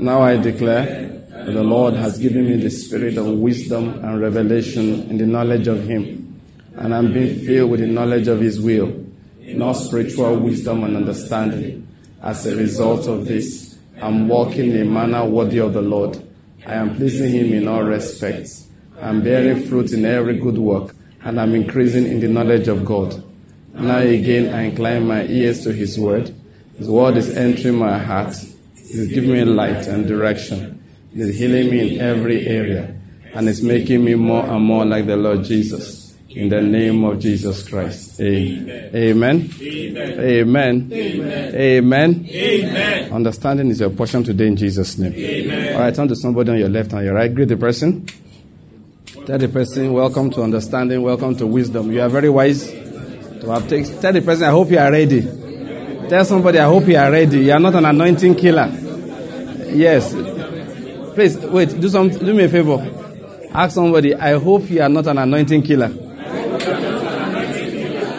Now I declare that the Lord has given me the spirit of wisdom and revelation in the knowledge of Him, and I'm being filled with the knowledge of His will, not spiritual wisdom and understanding. As a result of this, I'm walking in a manner worthy of the Lord. I am pleasing Him in all respects. I'm bearing fruit in every good work, and I'm increasing in the knowledge of God. Now again, I incline my ears to His word. His word is entering my heart. He's giving me light and direction. He's healing me in every area. And it's making me more and more like the Lord Jesus. In the name of Jesus Christ. Amen. Amen. Amen. Amen. Amen. Understanding is your portion today in Jesus' name. Amen. All right, turn to somebody on your left and your right. Greet the person. Tell the person, welcome to understanding, welcome to wisdom. You are very wise to have taken. Tell the person, I hope you are ready. Tell somebody, I hope you are ready. You are not an anointing killer. Yes. Please, wait, do some, do me a favor. Ask somebody, I hope you are not an anointing killer.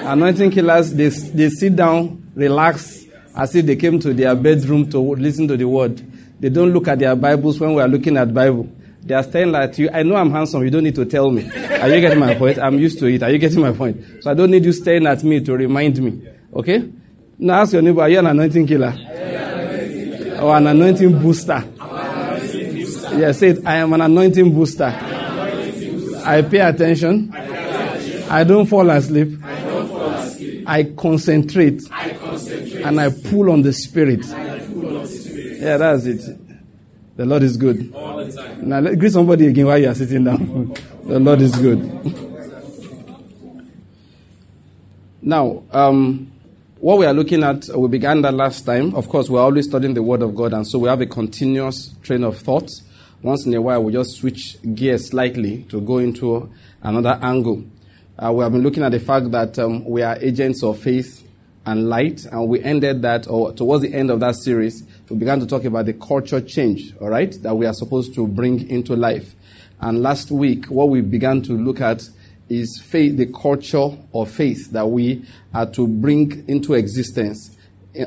Anointing killers, they, they sit down, relax, as if they came to their bedroom to listen to the word. They don't look at their Bibles when we are looking at Bible. They are staring at you. I know I'm handsome. You don't need to tell me. Are you getting my point? I'm used to it. Are you getting my point? So I don't need you staring at me to remind me. Okay? Now ask your neighbor, are you an anointing killer? Or an anointing booster? Yes, say it. I am an anointing booster. I pay attention. I don't fall asleep. I concentrate. And I pull on the spirit. Yeah, that's it. The Lord is good. Now let, greet somebody again while you are sitting down. the Lord is good. now, um, what we are looking at, we began that last time. Of course, we're always studying the Word of God, and so we have a continuous train of thoughts. Once in a while, we just switch gears slightly to go into another angle. Uh, we have been looking at the fact that um, we are agents of faith and light, and we ended that, or towards the end of that series, we began to talk about the culture change, all right, that we are supposed to bring into life. And last week, what we began to look at is faith, the culture of faith that we are to bring into existence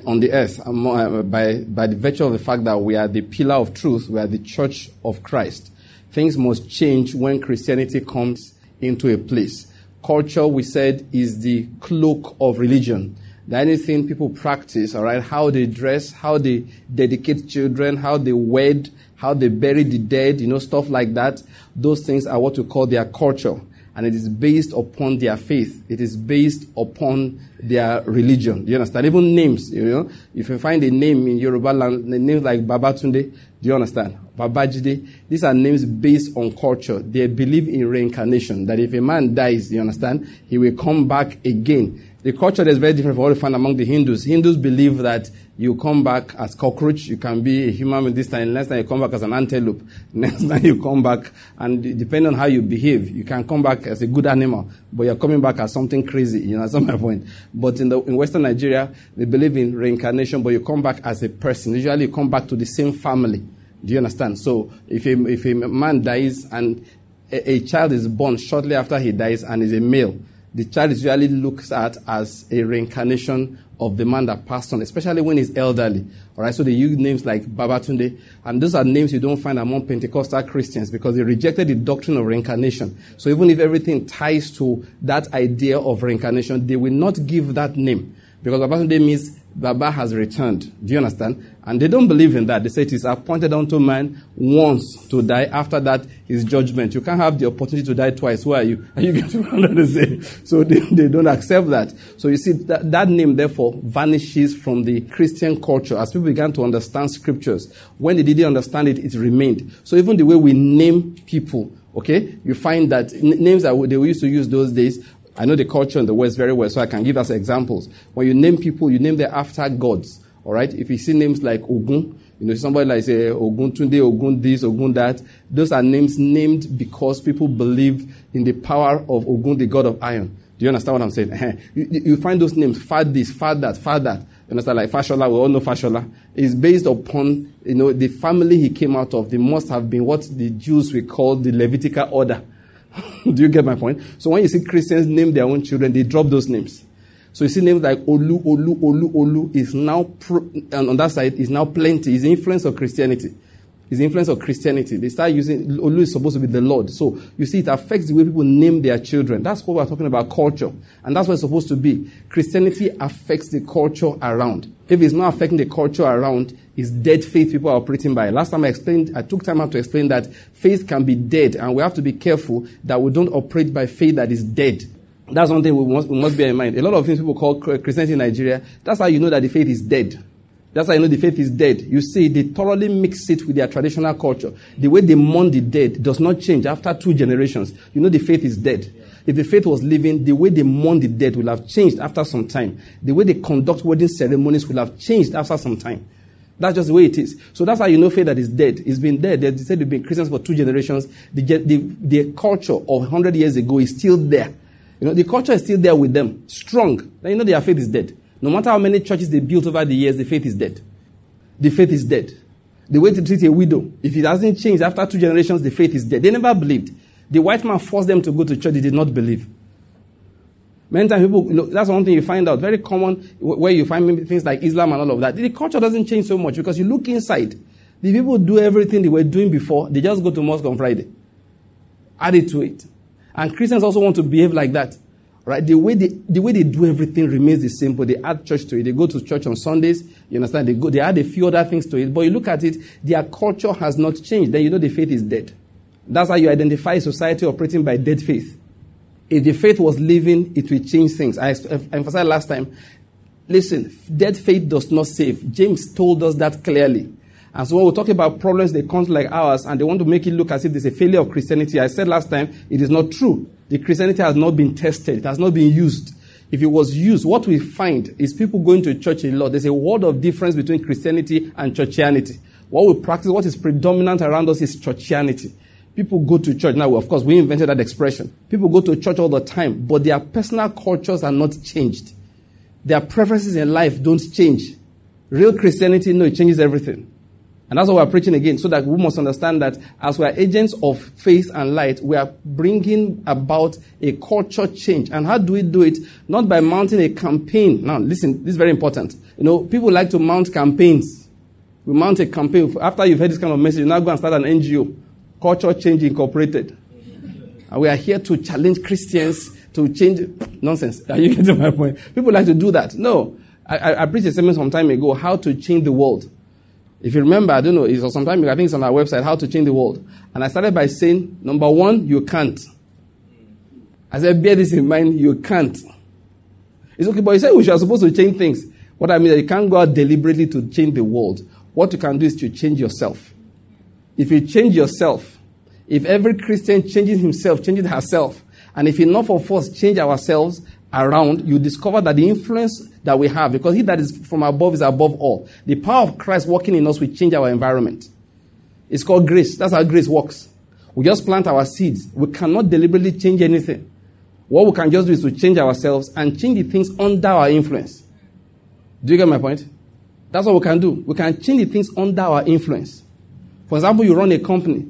on the earth uh, by, by the virtue of the fact that we are the pillar of truth, we are the church of Christ. Things must change when Christianity comes into a place. Culture, we said, is the cloak of religion. That anything people practice, all right, how they dress, how they dedicate children, how they wed, how they bury the dead, you know, stuff like that. Those things are what we call their culture and it is based upon their faith. It is based upon their religion. Do you understand? Even names, you know, if you find a name in Yoruba land, names like Babatunde, do you understand? Babajide, these are names based on culture. They believe in reincarnation, that if a man dies, you understand, he will come back again. The culture is very different from what we find among the Hindus. Hindus believe that you come back as cockroach, you can be a human this time, next time you come back as an antelope, next time you come back, and depending on how you behave, you can come back as a good animal, but you're coming back as something crazy, you know, that's my point. But in the, in Western Nigeria, they believe in reincarnation, but you come back as a person. Usually you come back to the same family. Do you understand? So if a, if a man dies and a, a child is born shortly after he dies and is a male, the child is usually looked at as a reincarnation of the man that passed on, especially when he's elderly. All right, so they use names like Babatunde, and those are names you don't find among Pentecostal Christians because they rejected the doctrine of reincarnation. So even if everything ties to that idea of reincarnation, they will not give that name because Babatunde means Baba has returned. Do you understand? And they don't believe in that. They say it is appointed unto man once to die. After that is judgment. You can't have the opportunity to die twice. Who are you? Are you getting what I'm say? So they, they don't accept that. So you see, that, that name therefore vanishes from the Christian culture as people began to understand scriptures. When they didn't understand it, it remained. So even the way we name people, okay, you find that names that they used to use those days I know the culture in the West very well, so I can give us examples. When you name people, you name them after gods. All right. If you see names like Ogun, you know somebody like say Ogun Tunde, Ogun this, Ogun that. Those are names named because people believe in the power of Ogun, the god of iron. Do you understand what I'm saying? you, you, find those names, Fad this, Fad that, Fad that. You understand? Like Fashola, we all know Fashola. It's based upon, you know, the family he came out of. They must have been what the Jews we call the Levitical order. Do you get my point? So when you see Christians name their own children, they drop those names. So you see names like Olu, Olu, Olu, Olu is now, pro, and on that side, is now plenty, is influence of Christianity. is influence of Christianity. They start using Olu is supposed to be the Lord. So you see, it affects the way people name their children. That's what we're talking about culture. And that's what it's supposed to be. Christianity affects the culture around. If it's not affecting the culture around, it's dead faith people are operating by. Last time I explained, I took time out to explain that faith can be dead, and we have to be careful that we don't operate by faith that is dead. That's one thing we must, we must bear in mind. A lot of things people call Christianity in Nigeria, that's how you know that the faith is dead. That's how you know the faith is dead. You see, they thoroughly mix it with their traditional culture. The way they mourn the dead does not change after two generations. You know the faith is dead. If the faith was living, the way they mourn the dead will have changed after some time. The way they conduct wedding ceremonies will have changed after some time. That's just the way it is. So that's how you know faith that is dead. It's been dead. They said they've been Christians for two generations. The, the, the culture of 100 years ago is still there. You know, the culture is still there with them, strong. Then you know their faith is dead. No matter how many churches they built over the years, the faith is dead. The faith is dead. The way to treat a widow, if it hasn't changed after two generations, the faith is dead. They never believed. The white man forced them to go to church, they did not believe. Many times people, you know, that's one thing you find out. Very common where you find things like Islam and all of that. The culture doesn't change so much because you look inside. The people do everything they were doing before. They just go to mosque on Friday. Add it to it. And Christians also want to behave like that. Right? The way they, the way they do everything remains the same, but they add church to it. They go to church on Sundays. You understand? They go, they add a few other things to it. But you look at it, their culture has not changed. Then you know the faith is dead. That's how you identify a society operating by dead faith. If the faith was living, it will change things. I emphasized last time. Listen, dead faith does not save. James told us that clearly. And so when we talk about problems they come like ours and they want to make it look as if there's a failure of Christianity, I said last time, it is not true. The Christianity has not been tested. It has not been used. If it was used, what we find is people going to church a lot. There's a world of difference between Christianity and churchianity. What we practice, what is predominant around us is churchianity. People go to church. Now, of course, we invented that expression. People go to church all the time, but their personal cultures are not changed. Their preferences in life don't change. Real Christianity, no, it changes everything. And that's what we're preaching again, so that we must understand that as we are agents of faith and light, we are bringing about a culture change. And how do we do it? Not by mounting a campaign. Now, listen, this is very important. You know, people like to mount campaigns. We mount a campaign. After you've heard this kind of message, you now go and start an NGO, Culture Change Incorporated. And we are here to challenge Christians to change nonsense. Are you getting my point? People like to do that. No. I, I, I preached a sermon some time ago, how to change the world. If you remember, I don't know, it's I think it's on our website, How to Change the World. And I started by saying, number one, you can't. I said, bear this in mind, you can't. It's okay, but you said we are supposed to change things. What I mean is you can't go out deliberately to change the world. What you can do is to change yourself. If you change yourself, if every Christian changes himself, changes herself, and if enough of us change ourselves, around, you discover that the influence that we have, because he that is from above is above all. The power of Christ working in us will change our environment. It's called grace. That's how grace works. We just plant our seeds. We cannot deliberately change anything. What we can just do is to change ourselves and change the things under our influence. Do you get my point? That's what we can do. We can change the things under our influence. For example, you run a company.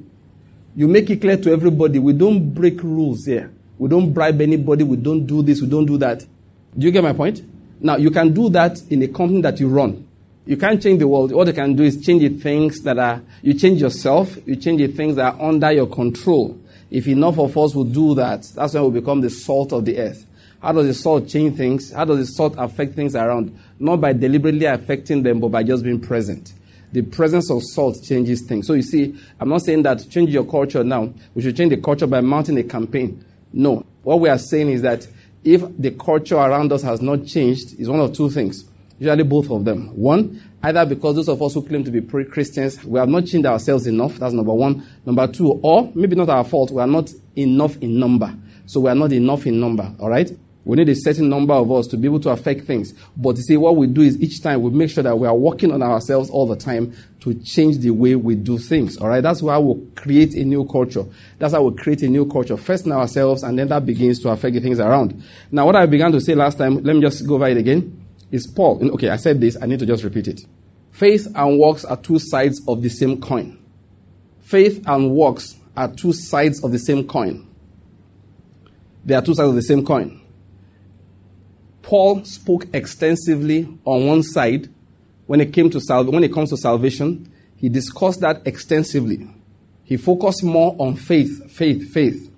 You make it clear to everybody we don't break rules here. We don't bribe anybody. We don't do this. We don't do that. Do you get my point? Now, you can do that in a company that you run. You can't change the world. All you can do is change the things that are, you change yourself, you change the things that are under your control. If enough of us will do that, that's when we become the salt of the earth. How does the salt change things? How does the salt affect things around? Not by deliberately affecting them, but by just being present. The presence of salt changes things. So you see, I'm not saying that change your culture now. We should change the culture by mounting a campaign. No. What we are saying is that if the culture around us has not changed, it's one of two things. Usually both of them. One, either because those of us who claim to be pre-Christians, we have not changed ourselves enough. That's number one. Number two, or maybe not our fault, we are not enough in number. So we are not enough in number. All right? We need a certain number of us to be able to affect things. But you see, what we do is each time we make sure that we are working on ourselves all the time to change the way we do things. All right. That's how we create a new culture. That's how we create a new culture. First in ourselves, and then that begins to affect the things around. Now, what I began to say last time, let me just go over it again, is Paul. Okay, I said this. I need to just repeat it. Faith and works are two sides of the same coin. Faith and works are two sides of the same coin. They are two sides of the same coin. Paul spoke extensively on one side when it came to sal- when it comes to salvation. he discussed that extensively. He focused more on faith, faith, faith.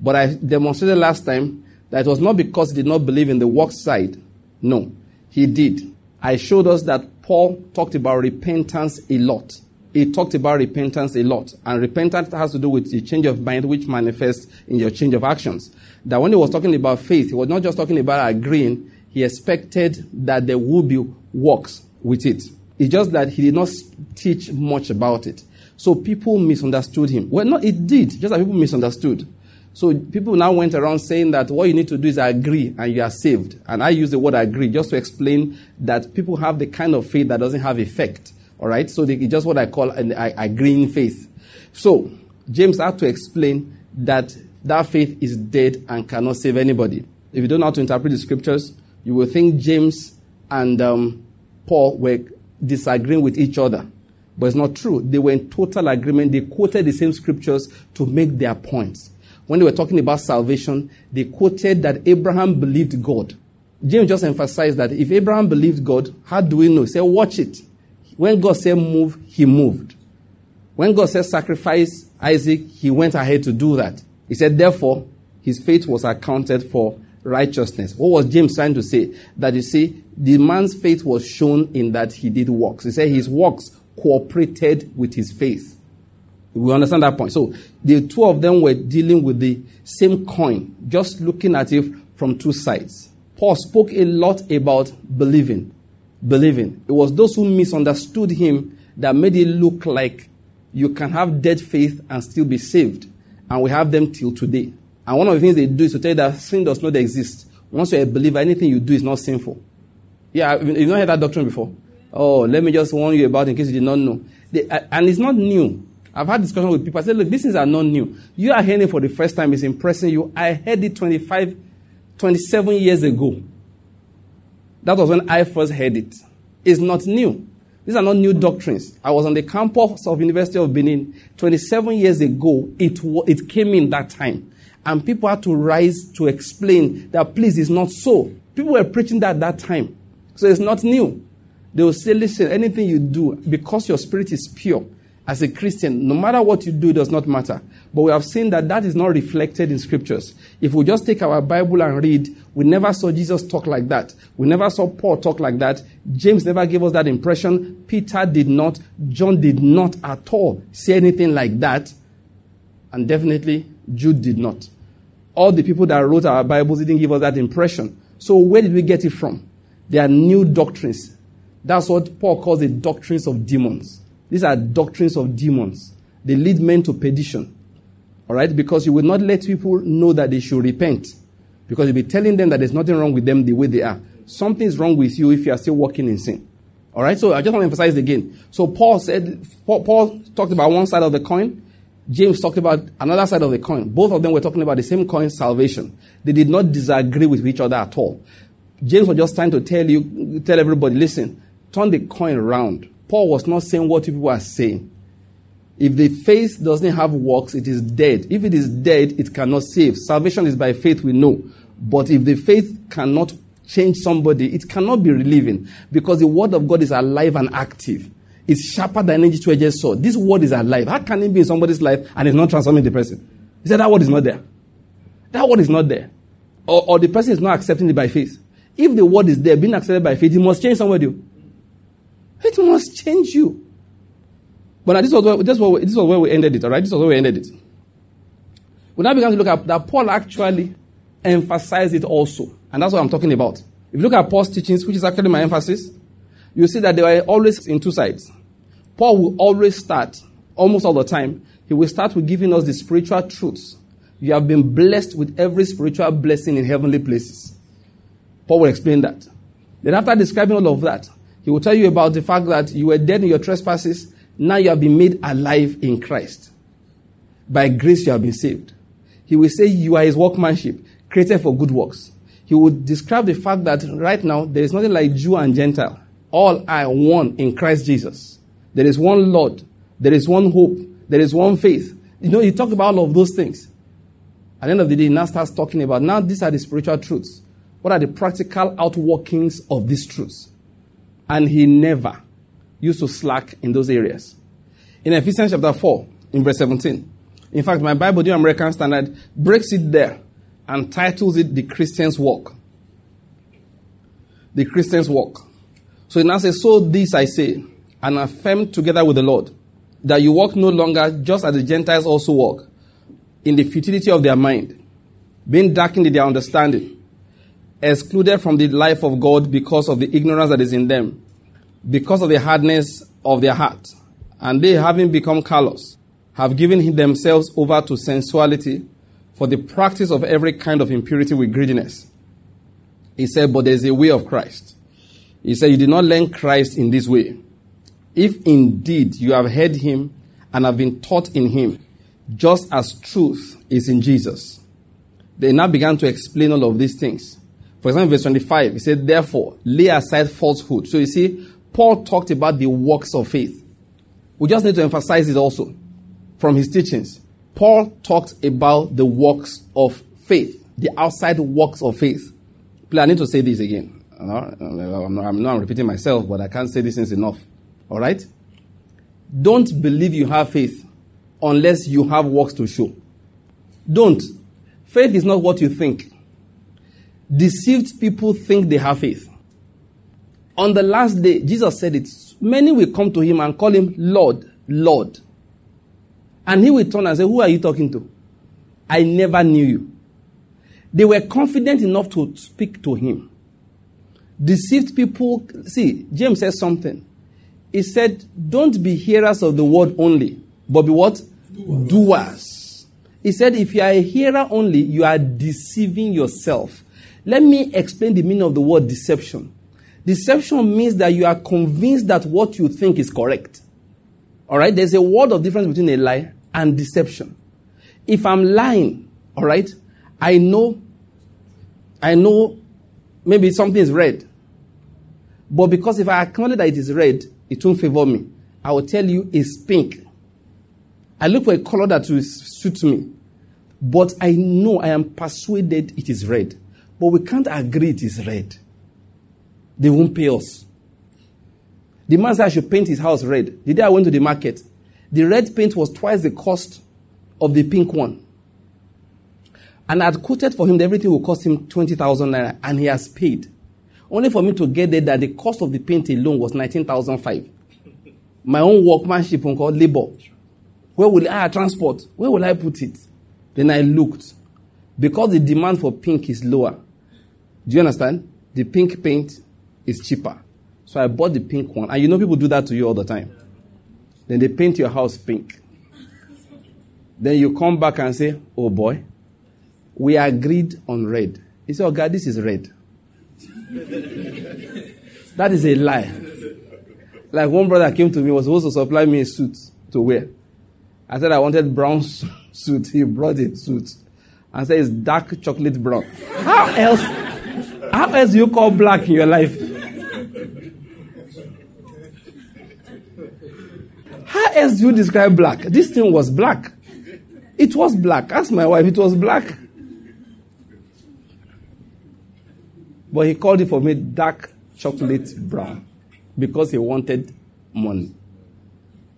But I demonstrated last time that it was not because he did not believe in the work side. No, he did. I showed us that Paul talked about repentance a lot. He talked about repentance a lot. And repentance has to do with the change of mind which manifests in your change of actions. That when he was talking about faith, he was not just talking about agreeing, he expected that there would be works with it. It's just that he did not teach much about it. So people misunderstood him. Well, no, it did, just that people misunderstood. So people now went around saying that what you need to do is agree and you are saved. And I use the word agree just to explain that people have the kind of faith that doesn't have effect. All right? So it's just what I call an agreeing faith. So James had to explain that that faith is dead and cannot save anybody. If you don't know how to interpret the scriptures, you will think James and um, Paul were disagreeing with each other. But it's not true. They were in total agreement. They quoted the same scriptures to make their points when they were talking about salvation, they quoted that Abraham believed God. James just emphasized that if Abraham believed God, how do we know? He said, watch it. When God said move, he moved. When God said sacrifice Isaac, he went ahead to do that. He said, therefore, his faith was accounted for righteousness. What was James trying to say? That you see, the man's faith was shown in that he did works. He said his works cooperated with his faith. We understand that point. So the two of them were dealing with the same coin, just looking at it from two sides. Paul spoke a lot about believing. Believing. It was those who misunderstood him that made it look like you can have dead faith and still be saved. And we have them till today. And one of the things they do is to tell you that sin does not exist. Once you're a believer, anything you do is not sinful. Yeah, you've not heard that doctrine before. Oh, let me just warn you about in case you did not know. They, and it's not new. I've had discussion with people. I said, look, these things are not new. You are hearing it for the first time. It's impressing you. I heard it 25, 27 years ago. That was when I first heard it. It's not new. These are not new doctrines. I was on the campus of University of Benin 27 years ago. It, it came in that time. And people had to rise to explain that, please, it's not so. People were preaching that at that time. So it's not new. They will say, listen, anything you do, because your spirit is pure, as a Christian, no matter what you do, it does not matter. But we have seen that that is not reflected in scriptures. If we just take our Bible and read, we never saw Jesus talk like that. We never saw Paul talk like that. James never gave us that impression. Peter did not. John did not at all say anything like that. And definitely Jude did not. All the people that wrote our Bibles didn't give us that impression. So where did we get it from? They are new doctrines. That's what Paul calls the doctrines of demons. These are doctrines of demons. They lead men to perdition. All right? Because you will not let people know that they should repent. Because you'll be telling them that there's nothing wrong with them the way they are. Something's wrong with you if you are still walking in sin. All right? So I just want to emphasize again. So Paul said, Paul, Paul talked about one side of the coin. James talked about another side of the coin. Both of them were talking about the same coin, salvation. They did not disagree with each other at all. James was just trying to tell you, tell everybody, listen, turn the coin around. Paul was not saying what people are saying. If the faith doesn't have works, it is dead. If it is dead, it cannot save. Salvation is by faith, we know. But if the faith cannot change somebody, it cannot be relieving because the word of God is alive and active. It's sharper than any two-edged sword. This word is alive. How can it be in somebody's life and it's not transforming the person? He said that word is not there. That word is not there. Or, or the person is not accepting it by faith. If the word is there, being accepted by faith, it must change somebody. It must change you. But this was, where, this, was, this was where we ended it, all right? This was where we ended it. We now began to look at that Paul actually emphasized it also. And that's what I'm talking about. If you look at Paul's teachings, which is actually my emphasis, you see that they were always in two sides. Paul will always start, almost all the time, he will start with giving us the spiritual truths. You have been blessed with every spiritual blessing in heavenly places. Paul will explain that. Then, after describing all of that, he will tell you about the fact that you were dead in your trespasses. Now you have been made alive in Christ. By grace you have been saved. He will say you are his workmanship, created for good works. He will describe the fact that right now there is nothing like Jew and Gentile. All are one in Christ Jesus. There is one Lord. There is one hope. There is one faith. You know, he talked about all of those things. At the end of the day, he now starts talking about now these are the spiritual truths. What are the practical outworkings of these truths? And he never used to slack in those areas. In Ephesians chapter 4, in verse 17. In fact, my Bible, the American Standard, breaks it there and titles it The Christian's Walk. The Christian's Walk. So it now says, So this I say, and affirm together with the Lord, that you walk no longer just as the Gentiles also walk, in the futility of their mind, being darkened in their understanding, excluded from the life of God because of the ignorance that is in them, because of the hardness of their heart. And they, having become callous, have given themselves over to sensuality for the practice of every kind of impurity with greediness. He said, But there's a way of Christ. He said, You did not learn Christ in this way. If indeed you have heard him and have been taught in him, just as truth is in Jesus. They now began to explain all of these things. For example, verse 25, he said, Therefore, lay aside falsehood. So you see, Paul talked about the works of faith. We just need to emphasize it also from his teachings. Paul talked about the works of faith, the outside works of faith. Please, I need to say this again. I'm not, I'm repeating myself, but I can't say this enough. All right? Don't believe you have faith unless you have works to show. Don't. Faith is not what you think. Deceived people think they have faith. On the last day, Jesus said it. Many will come to him and call him Lord, Lord. And he will turn and say, Who are you talking to? I never knew you. They were confident enough to speak to him. Deceived people, see, James says something. He said, Don't be hearers of the word only, but be what? Doers. Doers. He said, If you are a hearer only, you are deceiving yourself. Let me explain the meaning of the word deception. Deception means that you are convinced that what you think is correct. All right? There's a word of difference between a lie and deception. If I'm lying, all right, I know, I know maybe something is red. But because if I acknowledge that it is red, it won't favor me. I will tell you it's pink. I look for a color that will suit me. But I know, I am persuaded it is red. But we can't agree it is red. They won't pay us. The man said I should paint his house red. The day I went to the market, the red paint was twice the cost of the pink one. And I had quoted for him that everything will cost him 20,000 naira, and he has paid. Only for me to get there that the cost of the paint alone was 19,005. My own workmanship called labor. Where will I transport? Where will I put it? Then I looked. Because the demand for pink is lower. Do you understand? The pink paint is cheaper. So I bought the pink one. And you know people do that to you all the time. Then they paint your house pink. Then you come back and say, Oh boy, we agreed on red. He said, Oh God, this is red. that is a lie. Like one brother came to me, was supposed to supply me a suit to wear. I said I wanted brown suit. He brought a suit and said it's dark chocolate brown. How else? How else do you call black in your life? How else do you describe black? This thing was black. It was black. Ask my wife, it was black. But he called it for me dark chocolate brown because he wanted money.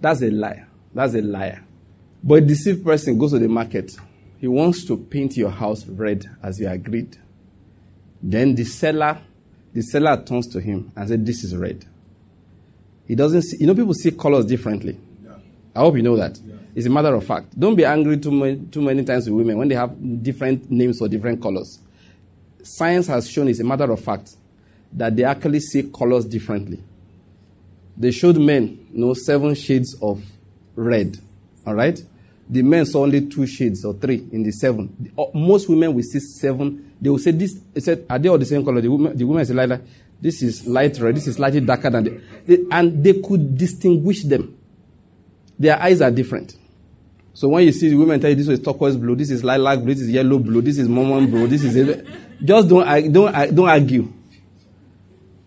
That's a liar. That's a liar. But a deceived person goes to the market. He wants to paint your house red as you agreed. Then the seller, the seller turns to him and says, This is red. He doesn't see, you know, people see colors differently. Yeah. I hope you know that. Yeah. It's a matter of fact. Don't be angry too many, too many times with women when they have different names for different colors. Science has shown it's a matter of fact that they actually see colors differently. They showed men, you know, seven shades of red. All right? The men saw only two shades or three in the seven. Uh, most women will see seven. They will say this. They said, "Are they all the same color?" The woman, the woman said, "Like, this is light red, this is slightly darker than the, they, and they could distinguish them. Their eyes are different. So when you see the women tell you this is turquoise blue, this is lilac blue, this is yellow blue, this is mormon blue, this is just don't don't don't argue.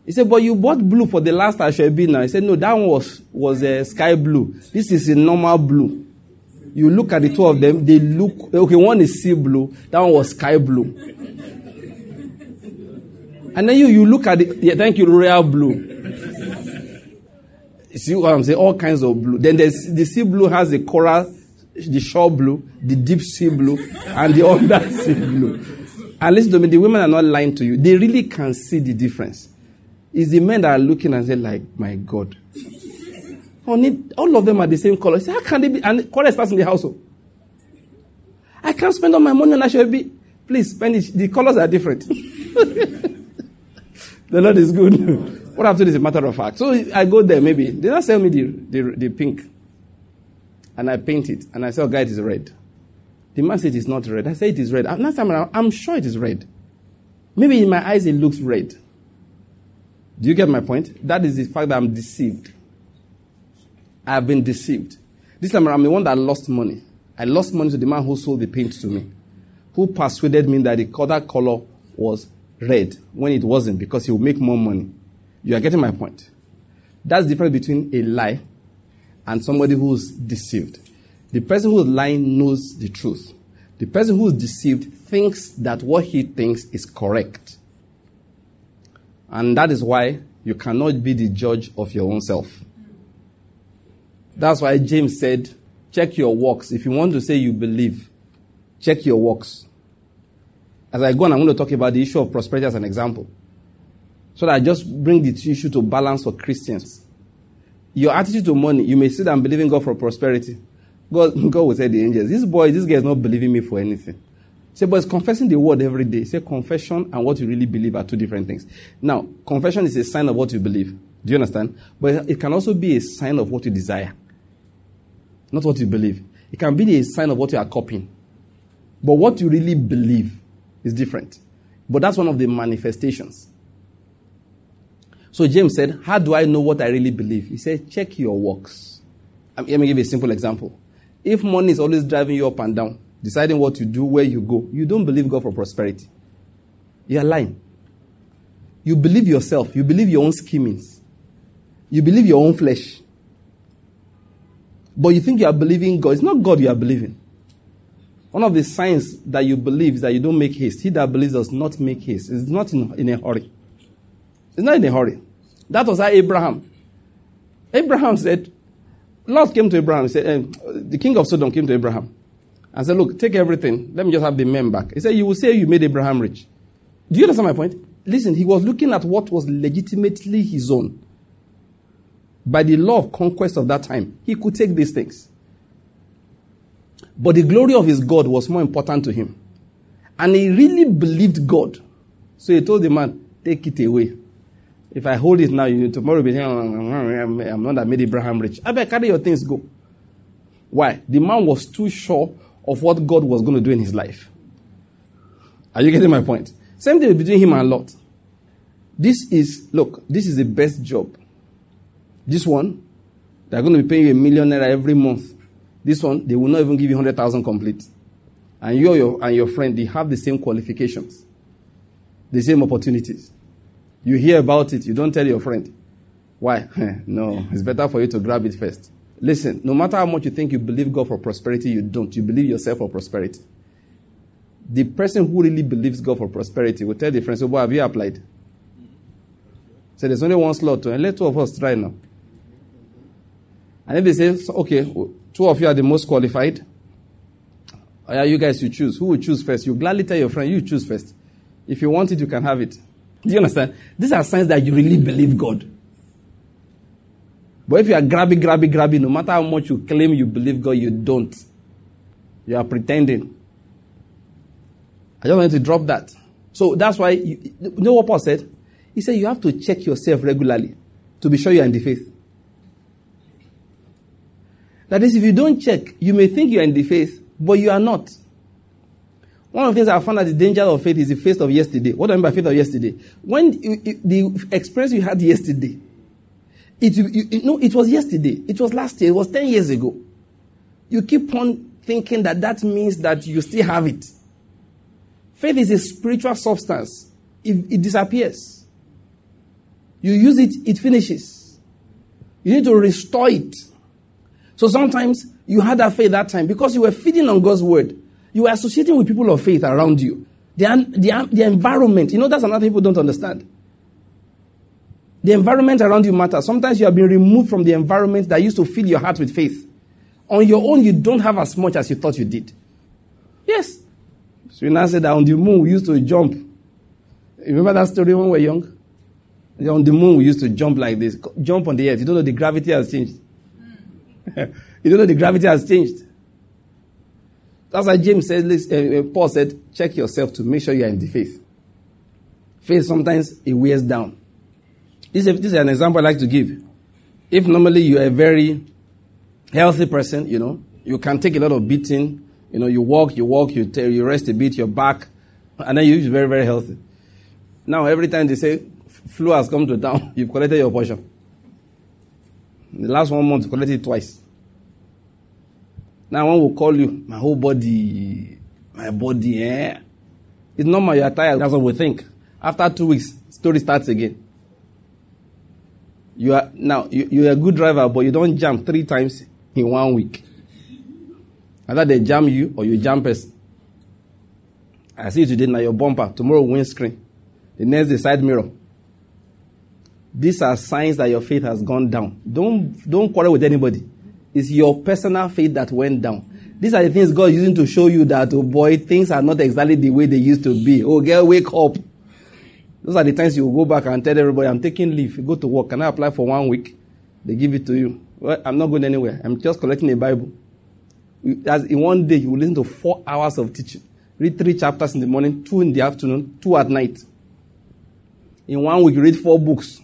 He said, but you bought blue for the last Asoebi now. He said, no, that one was was a uh, sky blue. This is a normal blue. You look at the two of them, they look okay. One is sea blue, that one was sky blue. And then you, you look at it, yeah, thank you, royal blue. You see what I'm saying? All kinds of blue. Then there's, the sea blue has the coral, the shore blue, the deep sea blue, and the under sea blue. And listen to me, the women are not lying to you. They really can see the difference. It's the men that are looking and say, like, my God. Honey, all of them are the same color. How can they be? And color is in the household. Oh. I can't spend all my money on HFB. Please spend it. The colors are different. the Lord is good. What I've is a matter of fact. So I go there, maybe. They don't sell me the, the, the pink. And I paint it. And I say, oh, God, it is red. The man said it's not red. I say it is red. Last time around, I'm sure it is red. Maybe in my eyes it looks red. Do you get my point? That is the fact that I'm deceived. I have been deceived. This time I'm the one that lost money. I lost money to the man who sold the paint to me, who persuaded me that the other color was red when it wasn't because he would make more money. You are getting my point. That's the difference between a lie and somebody who's deceived. The person who's lying knows the truth. The person who's deceived thinks that what he thinks is correct. And that is why you cannot be the judge of your own self. That's why James said, check your works. If you want to say you believe, check your works. As I go on, I'm going to talk about the issue of prosperity as an example. So that I just bring the issue to balance for Christians. Your attitude to money, you may say that I'm believing God for prosperity. God, God will say the angels, this boy, this guy is not believing me for anything. Say, but it's confessing the word every day. Say confession and what you really believe are two different things. Now, confession is a sign of what you believe. Do you understand? But it can also be a sign of what you desire. Not what you believe. It can be a sign of what you are copying. But what you really believe is different. But that's one of the manifestations. So James said, How do I know what I really believe? He said, Check your works. Um, let me give you a simple example. If money is always driving you up and down, deciding what you do, where you go, you don't believe God for prosperity. You are lying. You believe yourself. You believe your own schemings. You believe your own flesh. But you think you are believing God. It's not God you are believing. One of the signs that you believe is that you don't make haste. He that believes does not make haste. It's not in, in a hurry. It's not in a hurry. That was how Abraham. Abraham said, Lot came to Abraham. He said, eh, the king of Sodom came to Abraham and said, Look, take everything. Let me just have the men back. He said, You will say you made Abraham rich. Do you understand my point? Listen, he was looking at what was legitimately his own. By the law of conquest of that time, he could take these things. But the glory of his God was more important to him. And he really believed God. So he told the man, Take it away. If I hold it now, you tomorrow be I'm not that made Abraham rich. I better carry your things, go. Why? The man was too sure of what God was going to do in his life. Are you getting my point? Same thing between him and Lot. This is, look, this is the best job. This one, they're going to be paying you a million naira every month. This one, they will not even give you 100,000 complete. And you your, and your friend, they have the same qualifications, the same opportunities. You hear about it, you don't tell your friend. Why? no, it's better for you to grab it first. Listen, no matter how much you think you believe God for prosperity, you don't. You believe yourself for prosperity. The person who really believes God for prosperity will tell the friend, so, boy, have you applied? So there's only one slot to, and let two of us try now. And if they say, okay, two of you are the most qualified, yeah, you guys you choose. Who will choose first? You gladly tell your friend, you choose first. If you want it, you can have it. Do you understand? These are signs that you really believe God. But if you are grabbing, grabbing, grabbing, no matter how much you claim you believe God, you don't. You are pretending. I just wanted to drop that. So that's why, you, you know what Paul said? He said you have to check yourself regularly to be sure you are in the faith. That is, if you don't check, you may think you are in the faith, but you are not. One of the things I found that the danger of faith is the faith of yesterday. What do I mean by faith of yesterday? When the experience you had yesterday, it, you, no, it was yesterday. It was last year. It was 10 years ago. You keep on thinking that that means that you still have it. Faith is a spiritual substance. If it disappears, you use it, it finishes. You need to restore it. So sometimes you had that faith that time because you were feeding on God's word. You were associating with people of faith around you. The, the, the environment, you know, that's another people don't understand. The environment around you matters. Sometimes you have been removed from the environment that used to fill your heart with faith. On your own, you don't have as much as you thought you did. Yes. So you now said that on the moon we used to jump. Remember that story when we were young? On the moon we used to jump like this. Jump on the earth. You don't know the gravity has changed. you don't know the gravity has changed. That's why James said, uh, Paul said, check yourself to make sure you are in the faith. Faith sometimes it wears down. This is, this is an example I like to give. If normally you are a very healthy person, you know, you can take a lot of beating. You know, you walk, you walk, you, tell, you rest a bit, your back, and then you're very, very healthy. Now, every time they say flu has come to town, you've collected your portion. The last one month, you collected it twice. Now, one will call you, my whole body, my body, eh? It's normal, you're tired. That's what we think. After two weeks, story starts again. You are now you, you're a good driver, but you don't jump three times in one week. Either they jam you or you jump us. I see you today now your bumper, tomorrow windscreen, the next the side mirror. These are signs that your faith has gone down. Don't don't quarrel with anybody. It's your personal faith that went down. These are the things God is using to show you that, oh boy, things are not exactly the way they used to be. Oh, girl, wake up. Those are the times you go back and tell everybody, I'm taking leave. Go to work. Can I apply for one week? They give it to you. Well, I'm not going anywhere. I'm just collecting a Bible. As in one day, you will listen to four hours of teaching. Read three chapters in the morning, two in the afternoon, two at night. In one week, you read four books.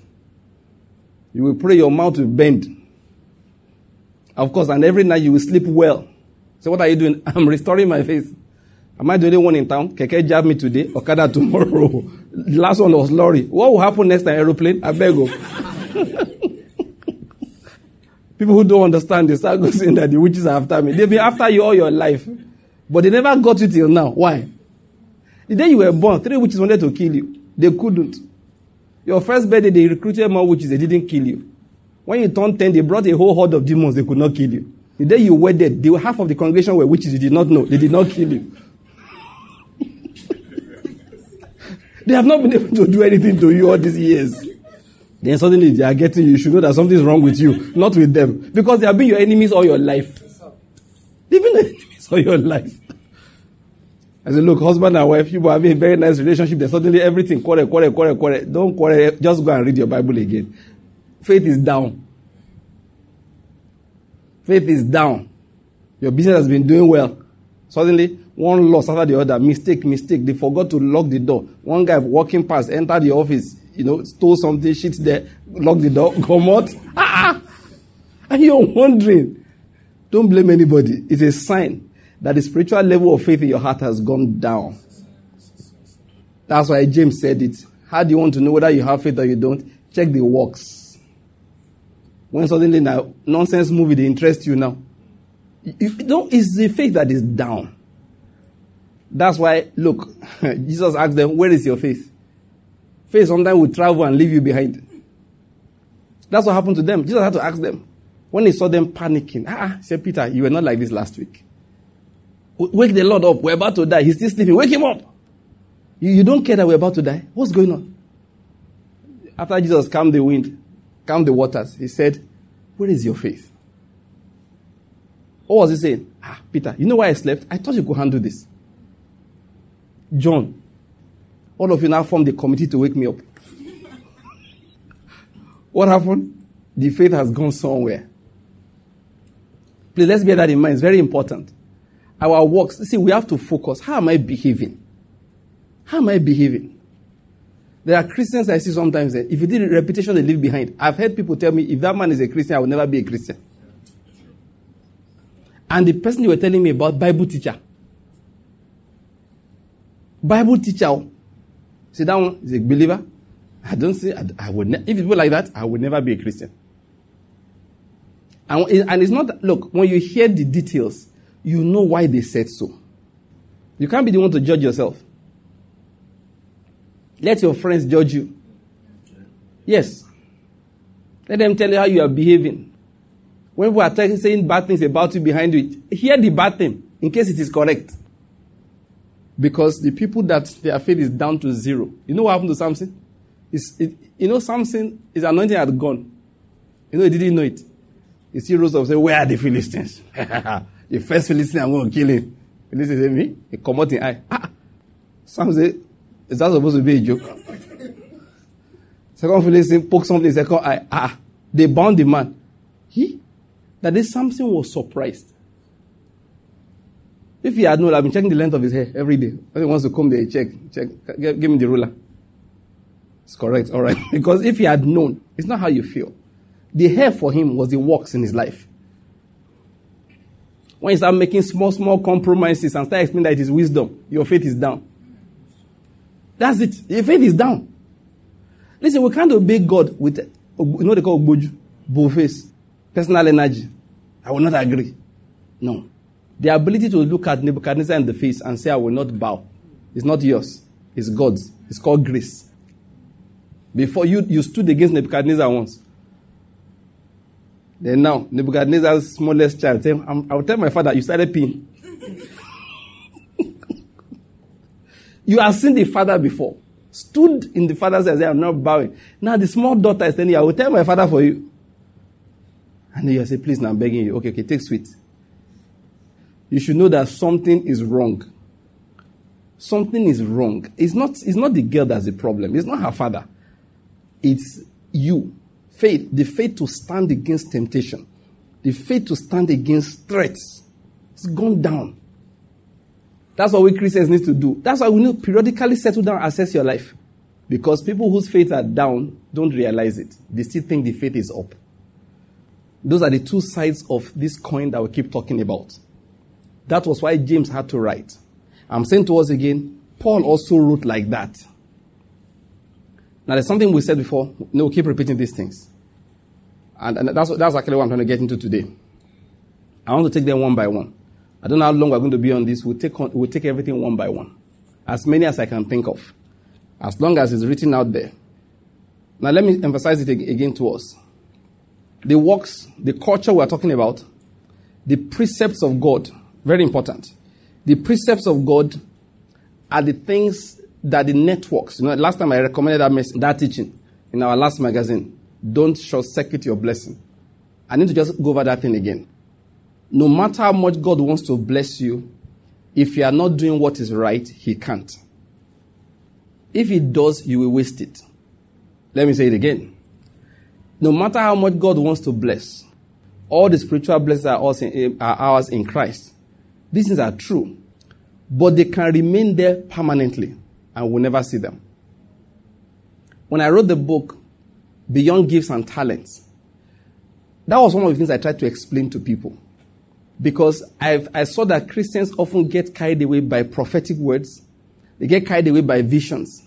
You will pray your mouth will bend. Of course, and every night you will sleep well. So what are you doing? I'm restoring my faith. Am I the only one in town? Keke jab me today, Okada tomorrow. last one was lorry. What will happen next time? Aeroplane? I beg you. People who don't understand, they start saying that the witches are after me. They've been after you all your life. But they never got you till now. Why? The day you were born, three witches wanted to kill you. They couldn't. Your first birthday, they recruited more witches. They didn't kill you. When you turned 10, they brought a whole horde of demons. They could not kill you. The day you wedded, they half of the congregation were witches. You did not know. They did not kill you. They have not been able to do anything to you all these years. Then suddenly they are getting you. You should know that something is wrong with you, not with them. Because they have been your enemies all your life. They've been your enemies all your life. I said, look, husband and wife, you are having a very nice relationship. Then suddenly everything, quarrel, quarrel, quarrel, quarrel. Don't quarrel. Just go and read your Bible again. Faith is down. Faith is down. Your business has been doing well. Suddenly, one loss after the other, mistake, mistake. They forgot to lock the door. One guy walking past, entered the office, you know, stole something, shit there, lock the door, come out. Ah! And you're wondering. Don't blame anybody. It's a sign that the spiritual level of faith in your heart has gone down. That's why James said it. How do you want to know whether you have faith or you don't? Check the works. When suddenly now nonsense movie they interest you now. You, don't, it's the faith that is down. That's why, look, Jesus asked them, Where is your faith? Faith sometimes will travel and leave you behind. That's what happened to them. Jesus had to ask them. When he saw them panicking, ah, ah said Peter, you were not like this last week. Wake the Lord up. We're about to die. He's still sleeping. Wake him up. You, you don't care that we're about to die. What's going on? After Jesus calmed the wind, calmed the waters, he said, Where is your faith? What was he saying? Ah, Peter, you know why I slept? I thought you could handle this. John, all of you now formed the committee to wake me up. what happened? The faith has gone somewhere. Please let's bear that in mind. It's very important. Our works, see, we have to focus. How am I behaving? How am I behaving? There are Christians I see sometimes that if you did reputation they leave behind. I've heard people tell me if that man is a Christian, I will never be a Christian. And the person you were telling me about, Bible teacher. Bible teacher. Oh. See, that one is a believer. I don't say, I, I would, ne- if people like that, I would never be a Christian. And, and it's not, look, when you hear the details, you know why they said so. You can't be the one to judge yourself. Let your friends judge you. Yes. Let them tell you how you are behaving. When people are saying bad things about you behind you, hear the bad thing in case it is correct. Because the people that their faith is down to zero. You know what happened to Samson? it, you know, something, his anointing had gone. You know, he didn't know it. He still rose up and said, Where are the Philistines? the first Philistine, I'm going to kill him. Philistine said, Me? He come out in eye. Ah. Some say, Is that supposed to be a joke? Second Philistine poke something in second eye. Ah. They bound the man. He? That this Samson was surprised. If he had known, I've been checking the length of his hair every day. When he wants to come there, check, check, give, give me the ruler. It's correct, all right. because if he had known, it's not how you feel. The hair for him was the works in his life. When you start making small, small compromises and start explaining that it is wisdom, your faith is down. That's it. Your faith is down. Listen, we can't obey God with, you know they call bull face, personal energy. I will not agree. No. The ability to look at Nebuchadnezzar in the face and say, I will not bow, is not yours. It's God's. It's called grace. Before you, you stood against Nebuchadnezzar once. Then now, Nebuchadnezzar's smallest child, tell, I will tell my father, you started peeing. you have seen the father before. Stood in the father's eyes, I'm not bowing. Now the small daughter is you, I will tell my father for you. And then you say, please, now I'm begging you. Okay, okay, take sweet you should know that something is wrong. Something is wrong. It's not, it's not the girl that's the problem. It's not her father. It's you. Faith. The faith to stand against temptation. The faith to stand against threats. It's gone down. That's what we Christians need to do. That's why we need to periodically settle down, assess your life. Because people whose faith are down don't realize it. They still think the faith is up. Those are the two sides of this coin that we keep talking about. That was why James had to write. I'm saying to us again, Paul also wrote like that. Now, there's something we said before. No, keep repeating these things. And, and that's, that's actually what I'm trying to get into today. I want to take them one by one. I don't know how long we're going to be on this. We'll take, on, we'll take everything one by one. As many as I can think of. As long as it's written out there. Now, let me emphasize it again to us. The works, the culture we're talking about, the precepts of God very important. The precepts of God are the things that the networks, you know, last time I recommended that, mess, that teaching in our last magazine, don't short circuit your blessing. I need to just go over that thing again. No matter how much God wants to bless you, if you are not doing what is right, He can't. If He does, you will waste it. Let me say it again. No matter how much God wants to bless, all the spiritual blessings are, are ours in Christ. These things are true, but they can remain there permanently and we'll never see them. When I wrote the book, Beyond Gifts and Talents, that was one of the things I tried to explain to people. Because I've, I saw that Christians often get carried away by prophetic words, they get carried away by visions,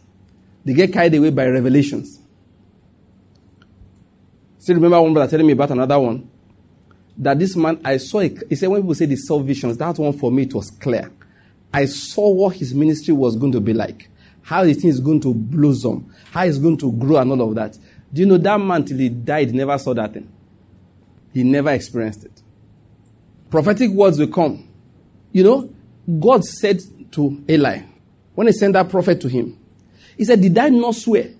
they get carried away by revelations. Still remember one brother telling me about another one that this man, I saw. He said, when people say the saw visions, that one for me, it was clear. I saw what his ministry was going to be like, how the thing is going to blossom, how it's going to grow, and all of that. Do you know that man till he died never saw that thing? He never experienced it. Prophetic words will come. You know, God said to Eli, when he sent that prophet to him, he said, Did I not swear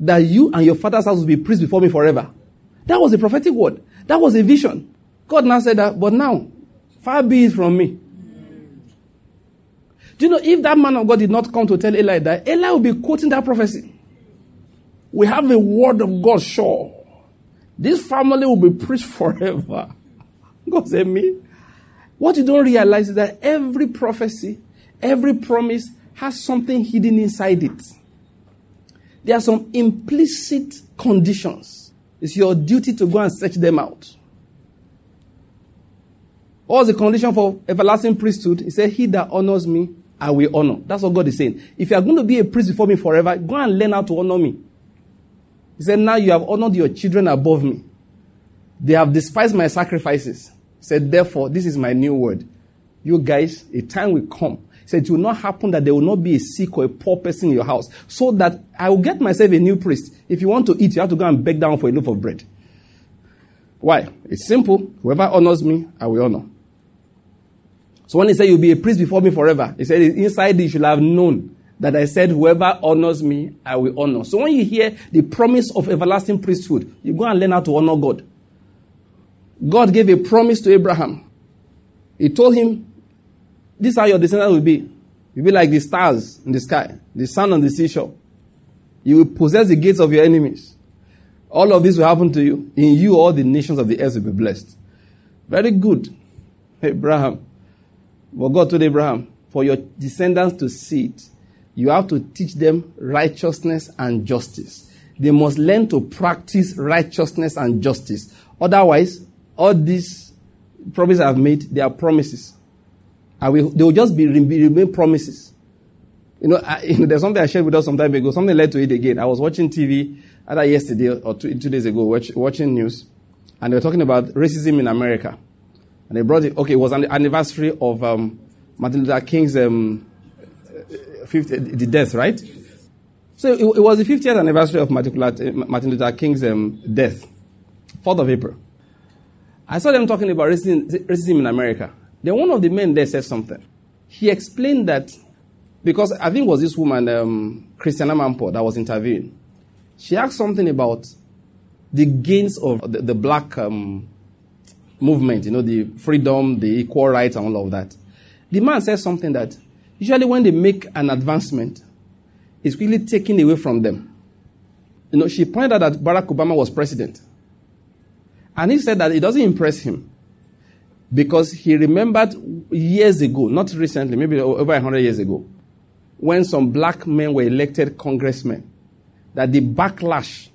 that you and your father's house will be priests before me forever? That was a prophetic word. That was a vision. God now said that, but now, far be it from me. Do you know if that man of God did not come to tell Eli that, Eli will be quoting that prophecy. We have a word of God sure. This family will be preached forever. God said, Me? What you don't realize is that every prophecy, every promise has something hidden inside it. There are some implicit conditions it's your duty to go and search them out. What's the condition for everlasting priesthood? He said, He that honors me, I will honor. That's what God is saying. If you are going to be a priest before me forever, go and learn how to honor me. He said, Now you have honored your children above me. They have despised my sacrifices. He said, Therefore, this is my new word. You guys, a time will come said, It will not happen that there will not be a sick or a poor person in your house, so that I will get myself a new priest. If you want to eat, you have to go and beg down for a loaf of bread. Why? It's simple. Whoever honors me, I will honor. So when he said you'll be a priest before me forever, he said inside you should have known that I said, Whoever honors me, I will honor. So when you hear the promise of everlasting priesthood, you go and learn how to honor God. God gave a promise to Abraham. He told him, This is how your descendants will be. You'll be like the stars in the sky, the sun on the seashore. You will possess the gates of your enemies. All of this will happen to you. In you, all the nations of the earth will be blessed. Very good, Abraham. But God told Abraham, for your descendants to see it, you have to teach them righteousness and justice. They must learn to practice righteousness and justice. Otherwise, all these promises I've made, they are promises. I will, they will just be, remain promises. You know, I, you know, there's something I shared with us some time ago. Something led to it again. I was watching TV either yesterday or two, two days ago, watch, watching news, and they were talking about racism in America. And they brought it, okay, it was an anniversary of um, Martin Luther King's um, 50, the death, right? So it, it, was the 50th anniversary of Martin Luther King's um, death, 4th of April. I saw them talking about racism, racism in America. Then one of the men there said something. He explained that because I think it was this woman, um, Christiane Amanpour, that was interviewing. She asked something about the gains of the, the black um, movement, you know, the freedom, the equal rights, and all of that. The man said something that usually when they make an advancement, it's quickly taken away from them. You know, she pointed out that Barack Obama was president. And he said that it doesn't impress him because he remembered years ago, not recently, maybe over 100 years ago, when some black men were elected congressmen, that the backlash,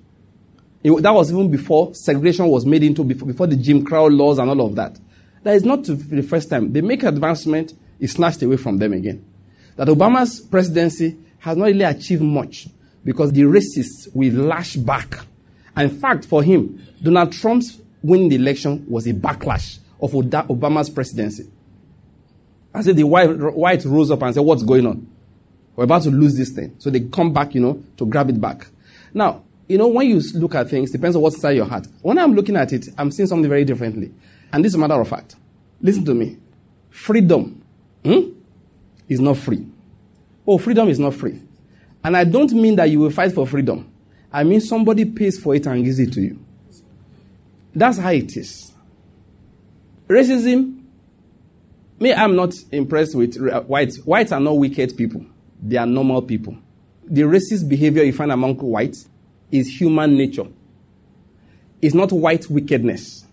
it, that was even before segregation was made into, before, before the Jim Crow laws and all of that. That is not the first time. They make advancement, it's snatched away from them again. That Obama's presidency has not really achieved much because the racists will lash back. And in fact, for him, Donald Trump's winning the election was a backlash of Obama's presidency. I said the white, white rose up and said, What's going on? We're about to lose this thing. So they come back, you know, to grab it back. Now, you know, when you look at things, depends on what's inside your heart. When I'm looking at it, I'm seeing something very differently. And this is a matter of fact. Listen to me. Freedom hmm, is not free. Oh, freedom is not free. And I don't mean that you will fight for freedom. I mean somebody pays for it and gives it to you. That's how it is. Racism, me, I'm not impressed with whites. Whites are not wicked people, they are normal people. The racist behavior you find among whites is human nature, it's not white wickedness.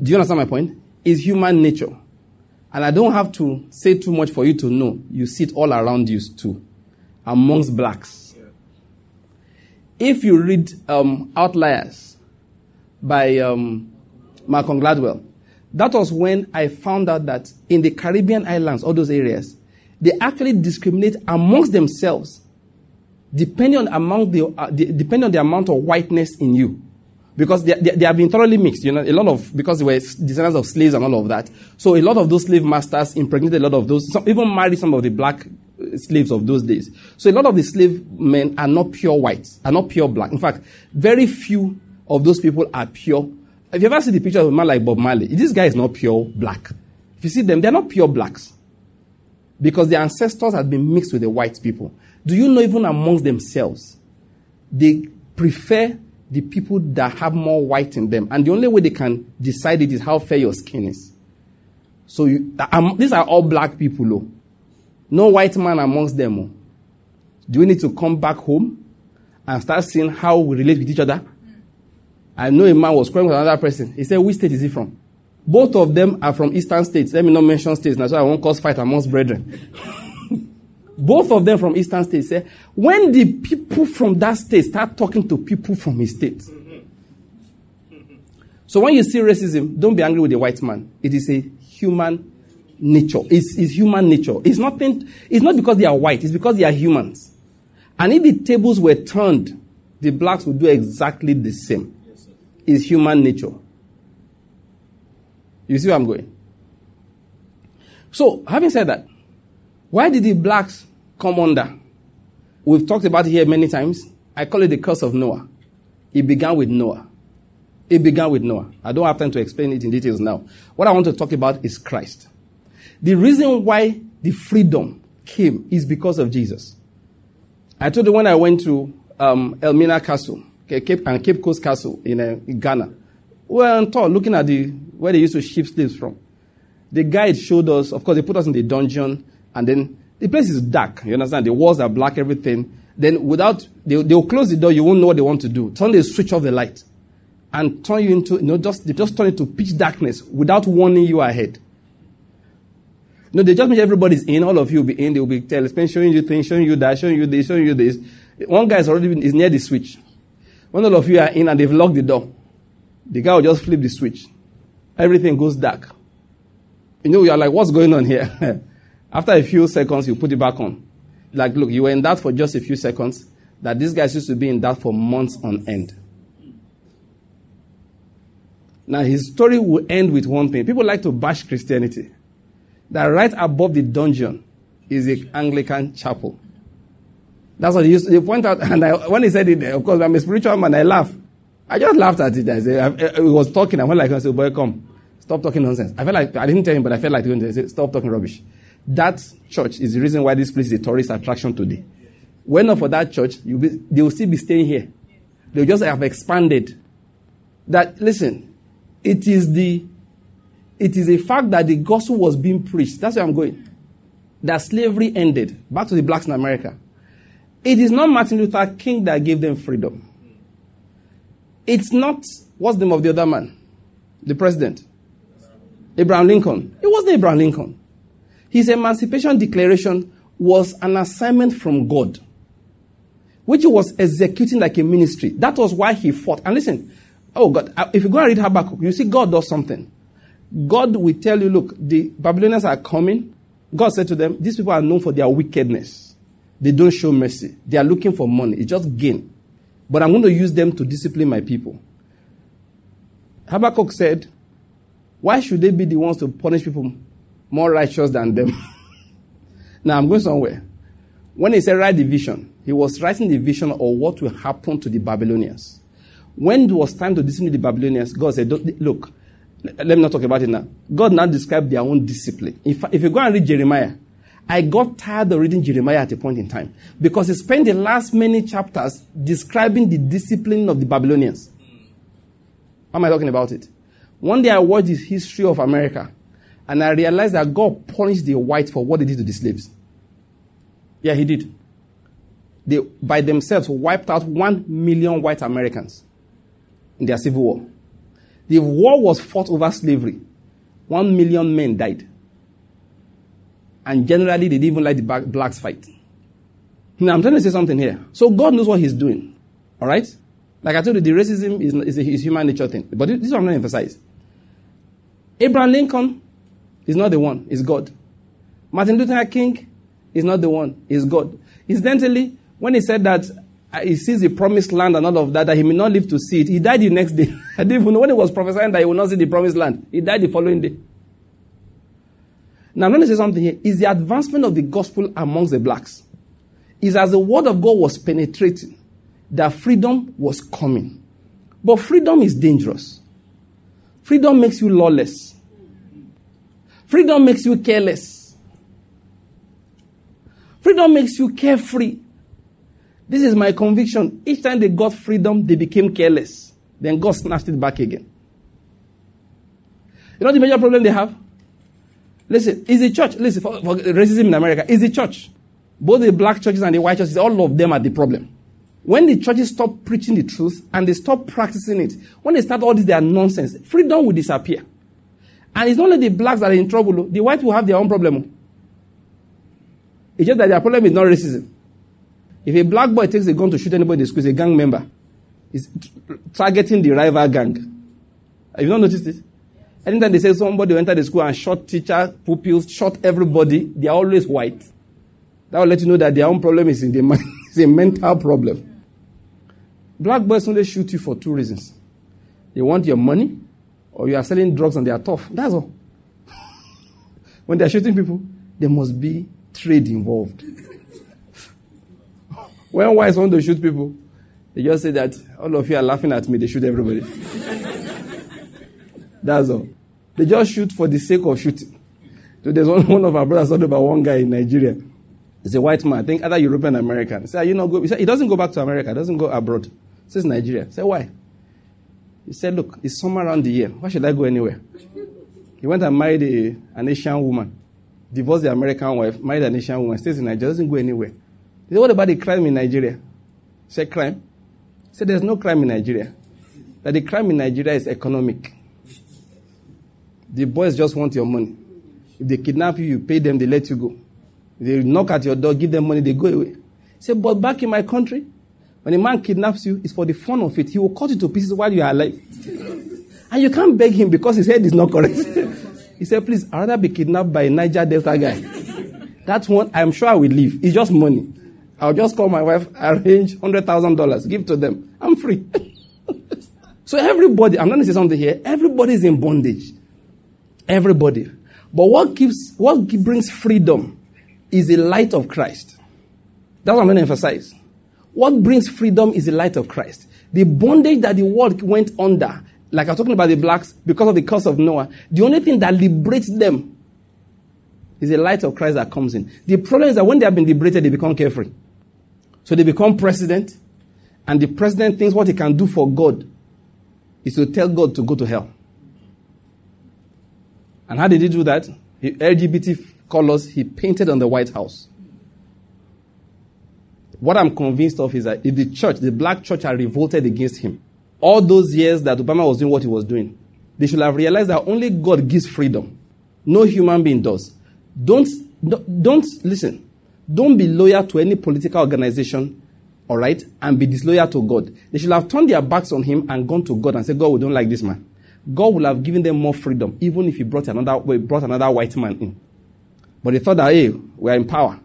Do you understand my point? It's human nature. And I don't have to say too much for you to know. You see it all around you too, amongst blacks. If you read um, Outliers by um, Malcolm Gladwell. That was when I found out that in the Caribbean islands, all those areas, they actually discriminate amongst themselves depending on, the, uh, the, depending on the amount of whiteness in you. Because they, they, they, have been thoroughly mixed, you know, a lot of, because they were descendants of slaves and all of that. So a lot of those slave masters impregnated a lot of those, some, even married some of the black uh, slaves of those days. So a lot of the slave men are not pure whites, are not pure black. In fact, very few of those people are pure if you ever see the picture of a man like Bob Marley, this guy is not pure black. If you see them, they're not pure blacks. Because their ancestors had been mixed with the white people. Do you know even amongst themselves, they prefer the people that have more white in them. And the only way they can decide it is how fair your skin is. So you, um, these are all black people, though. No white man amongst them. Oh. Do we need to come back home and start seeing how we relate with each other? I know a man was crying with another person. He said, Which state is he from? Both of them are from eastern states. Let me not mention states. That's why I won't cause fight amongst brethren. Both of them from eastern states. Say, when the people from that state start talking to people from his state. So when you see racism, don't be angry with the white man. It is a human nature. It's, it's human nature. It's nothing, it's not because they are white, it's because they are humans. And if the tables were turned, the blacks would do exactly the same It's human nature. You see where I'm going? So, having said that, why did the blacks come under? We've talked about it here many times. I call it the curse of Noah. It began with Noah. It began with Noah. I don't have time to explain it in details now. What I want to talk about is Christ. The reason why the freedom came is because of Jesus. I told you when I went to um, Elmina Castle, Cape, and Cape Coast Castle in, uh, in Ghana. We were on tour looking at the where they used to ship slaves from. The guide showed us, of course, they put us in the dungeon, and then the place is dark. You understand? The walls are black, everything. Then without, they, they'll close the door, you won't know what they want to do. Suddenly they switch off the light and turn you into, you know, just, they just turn into pitch darkness without warning you ahead. No, they just make everybody's in, all of you will be in, they will be telling, showing you things, showing you that, showing you this, showing you this. One guy is already been, is near the switch. When all of you are in and they've locked the door, the guy will just flip the switch. Everything goes dark. You know, you're like, what's going on here? After a few seconds, you put it back on. Like, look, you were in that for just a few seconds. That these guys used to be in that for months on end. Now, his story will end with one thing. People like to bash Christianity. That right above the dungeon is a Anglican chapel. That's what he used to point out. And I, when he said it, of course, I'm a spiritual man. I laugh. I just laughed at it. I said, I, I, was talking. I went like, I said, boy, come. Stop talking nonsense. I felt like, I didn't tell him, but I felt like doing this. Stop talking rubbish. That church is the reason why this place is a tourist attraction today. When not for that church, be, they will still be staying here. They just have expanded. That, listen, it is the, it is a fact that the gospel was being preached. That's where I'm going. That slavery ended. Back to the blacks in America. It is not Martin Luther King that gave them freedom. It's not, what's the name of the other man? The president. Abraham Lincoln. It wasn't Abraham Lincoln. His emancipation declaration was an assignment from God, which he was executing like a ministry. That was why he fought. And listen, oh God, if you go and read Habakkuk, you see God does something. God will tell you, look, the Babylonians are coming. God said to them, these people are known for their wickedness. They don't show mercy. They are looking for money. It's just gain. But I'm going to use them to discipline my people. Habakkuk said, Why should they be the ones to punish people more righteous than them? now I'm going somewhere. When he said write the vision, he was writing the vision of what will happen to the Babylonians. When it was time to discipline the Babylonians, God said, Look, let me not talk about it now. God now described their own discipline. If, if you go and read Jeremiah, I got tired of reading Jeremiah at a point in time because he spent the last many chapters describing the discipline of the Babylonians. How am I talking about it? One day I watched the history of America and I realized that God punished the whites for what they did to the slaves. Yeah, he did. They, by themselves, wiped out one million white Americans in their civil war. The war was fought over slavery. One million men died. And generally, they didn't even let the blacks fight. Now, I'm trying to say something here. So God knows what He's doing. All right? Like I told you, the racism is, is a is human nature thing. But this is what I'm going to emphasize. Abraham Lincoln is not the one, it's God. Martin Luther King is not the one, it's God. Incidentally, when he said that uh, he sees the promised land and all of that, that he may not live to see it, he died the next day. I didn't even know when he was prophesying that he will not see the promised land. He died the following day. Now, I'm say something here. Is the advancement of the gospel amongst the blacks. Is as the word of God was penetrating, that freedom was coming. But freedom is dangerous. Freedom makes you lawless. Freedom makes you careless. Freedom makes you carefree. This is my conviction. Each time they got freedom, they became careless. Then God snatched it back again. You know the major problem they have? Listen, is the church, listen, for, for racism in America, is the church. Both the black churches and the white churches, all of them are the problem. When the churches stop preaching the truth and they stop practicing it, when they start all this their nonsense, freedom will disappear. And it's not only the blacks that are in trouble, the whites will have their own problem. It's just that their problem is not racism. If a black boy takes a gun to shoot anybody in the school, a gang member. He's targeting the rival gang. Have you not noticed it? Anytime they say somebody entered the school and shot teacher, pupils, shot everybody, they are always white. That will let you know that their own problem is in the mind. it's a mental problem. Black boys only shoot you for two reasons. They want your money, or you are selling drugs and they are tough. That's all. when they are shooting people, there must be trade involved. when whites want to shoot people, they just say that all of you are laughing at me, they shoot everybody. That's all. They just shoot for the sake of shooting. So there's one, one of our brothers talking about one guy in Nigeria. He's a white man, I think other European American. He said, you know, go, he, said, he doesn't go back to America, doesn't go abroad. He says Nigeria. Say why? He said, look, it's summer around the year. Why should I go anywhere? He went and married a, an Asian woman, divorced the American wife, married an Asian woman, stays in Nigeria, doesn't go anywhere. He said, what about the crime in Nigeria? He said, crime? He said, there's no crime in Nigeria. That the crime in Nigeria is economic. The boys just want your money. If they kidnap you, you pay them, they let you go. They knock at your door, give them money, they go away. Say, but back in my country, when a man kidnaps you, it's for the fun of it. He will cut you to pieces while you are alive. and you can't beg him because his head is not correct. he said, please, I'd rather be kidnapped by a Niger Delta guy. That's one, I'm sure I will leave. It's just money. I'll just call my wife, arrange $100,000, give to them. I'm free. so everybody, I'm going to say something here. Everybody is in bondage. Everybody. But what gives, what brings freedom is the light of Christ. That's what I'm going to emphasize. What brings freedom is the light of Christ. The bondage that the world went under, like I'm talking about the blacks, because of the curse of Noah, the only thing that liberates them is the light of Christ that comes in. The problem is that when they have been liberated, they become carefree. So they become president, and the president thinks what he can do for God is to tell God to go to hell. And how did he do that? He, LGBT colors he painted on the White House. What I'm convinced of is that if the church, the black church, had revolted against him, all those years that Obama was doing what he was doing, they should have realized that only God gives freedom. No human being does. Don't, don't, listen. Don't be loyal to any political organization, all right, and be disloyal to God. They should have turned their backs on him and gone to God and said, God, we don't like this man. God would have given them more freedom, even if he brought another, brought another white man in. But they thought that, hey, we're in power.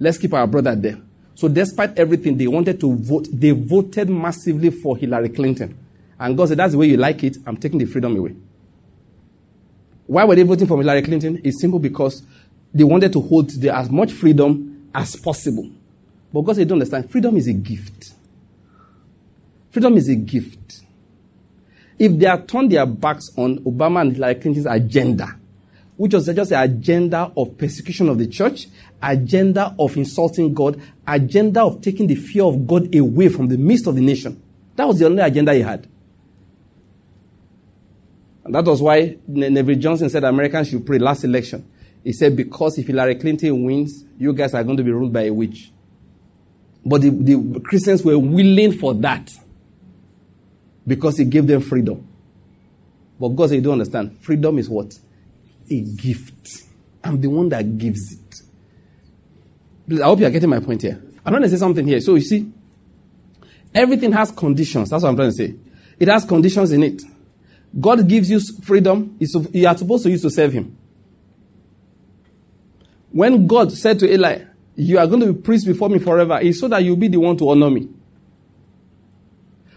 Let's keep our brother there. So, despite everything, they wanted to vote. They voted massively for Hillary Clinton. And God said, That's the way you like it. I'm taking the freedom away. Why were they voting for Hillary Clinton? It's simple because they wanted to hold the, as much freedom as possible. But God said, Don't understand. Freedom is a gift. Freedom is a gift. If they had turned their backs on Obama and Hillary Clinton's agenda, which was just an agenda of persecution of the church, agenda of insulting God, agenda of taking the fear of God away from the midst of the nation. That was the only agenda he had. And that was why Neville Johnson said Americans should pray last election. He said, because if Hillary Clinton wins, you guys are going to be ruled by a witch. But the, the Christians were willing for that because he gave them freedom. But God said, you don't understand. Freedom is what? a gift. I'm the one that gives it. I hope you are getting my point here. I'm trying to say something here. So you see, everything has conditions. That's what I'm trying to say. It has conditions in it. God gives you freedom. You are supposed to use to serve Him. When God said to Eli, You are going to be priest before me forever, it's so that you'll be the one to honor me.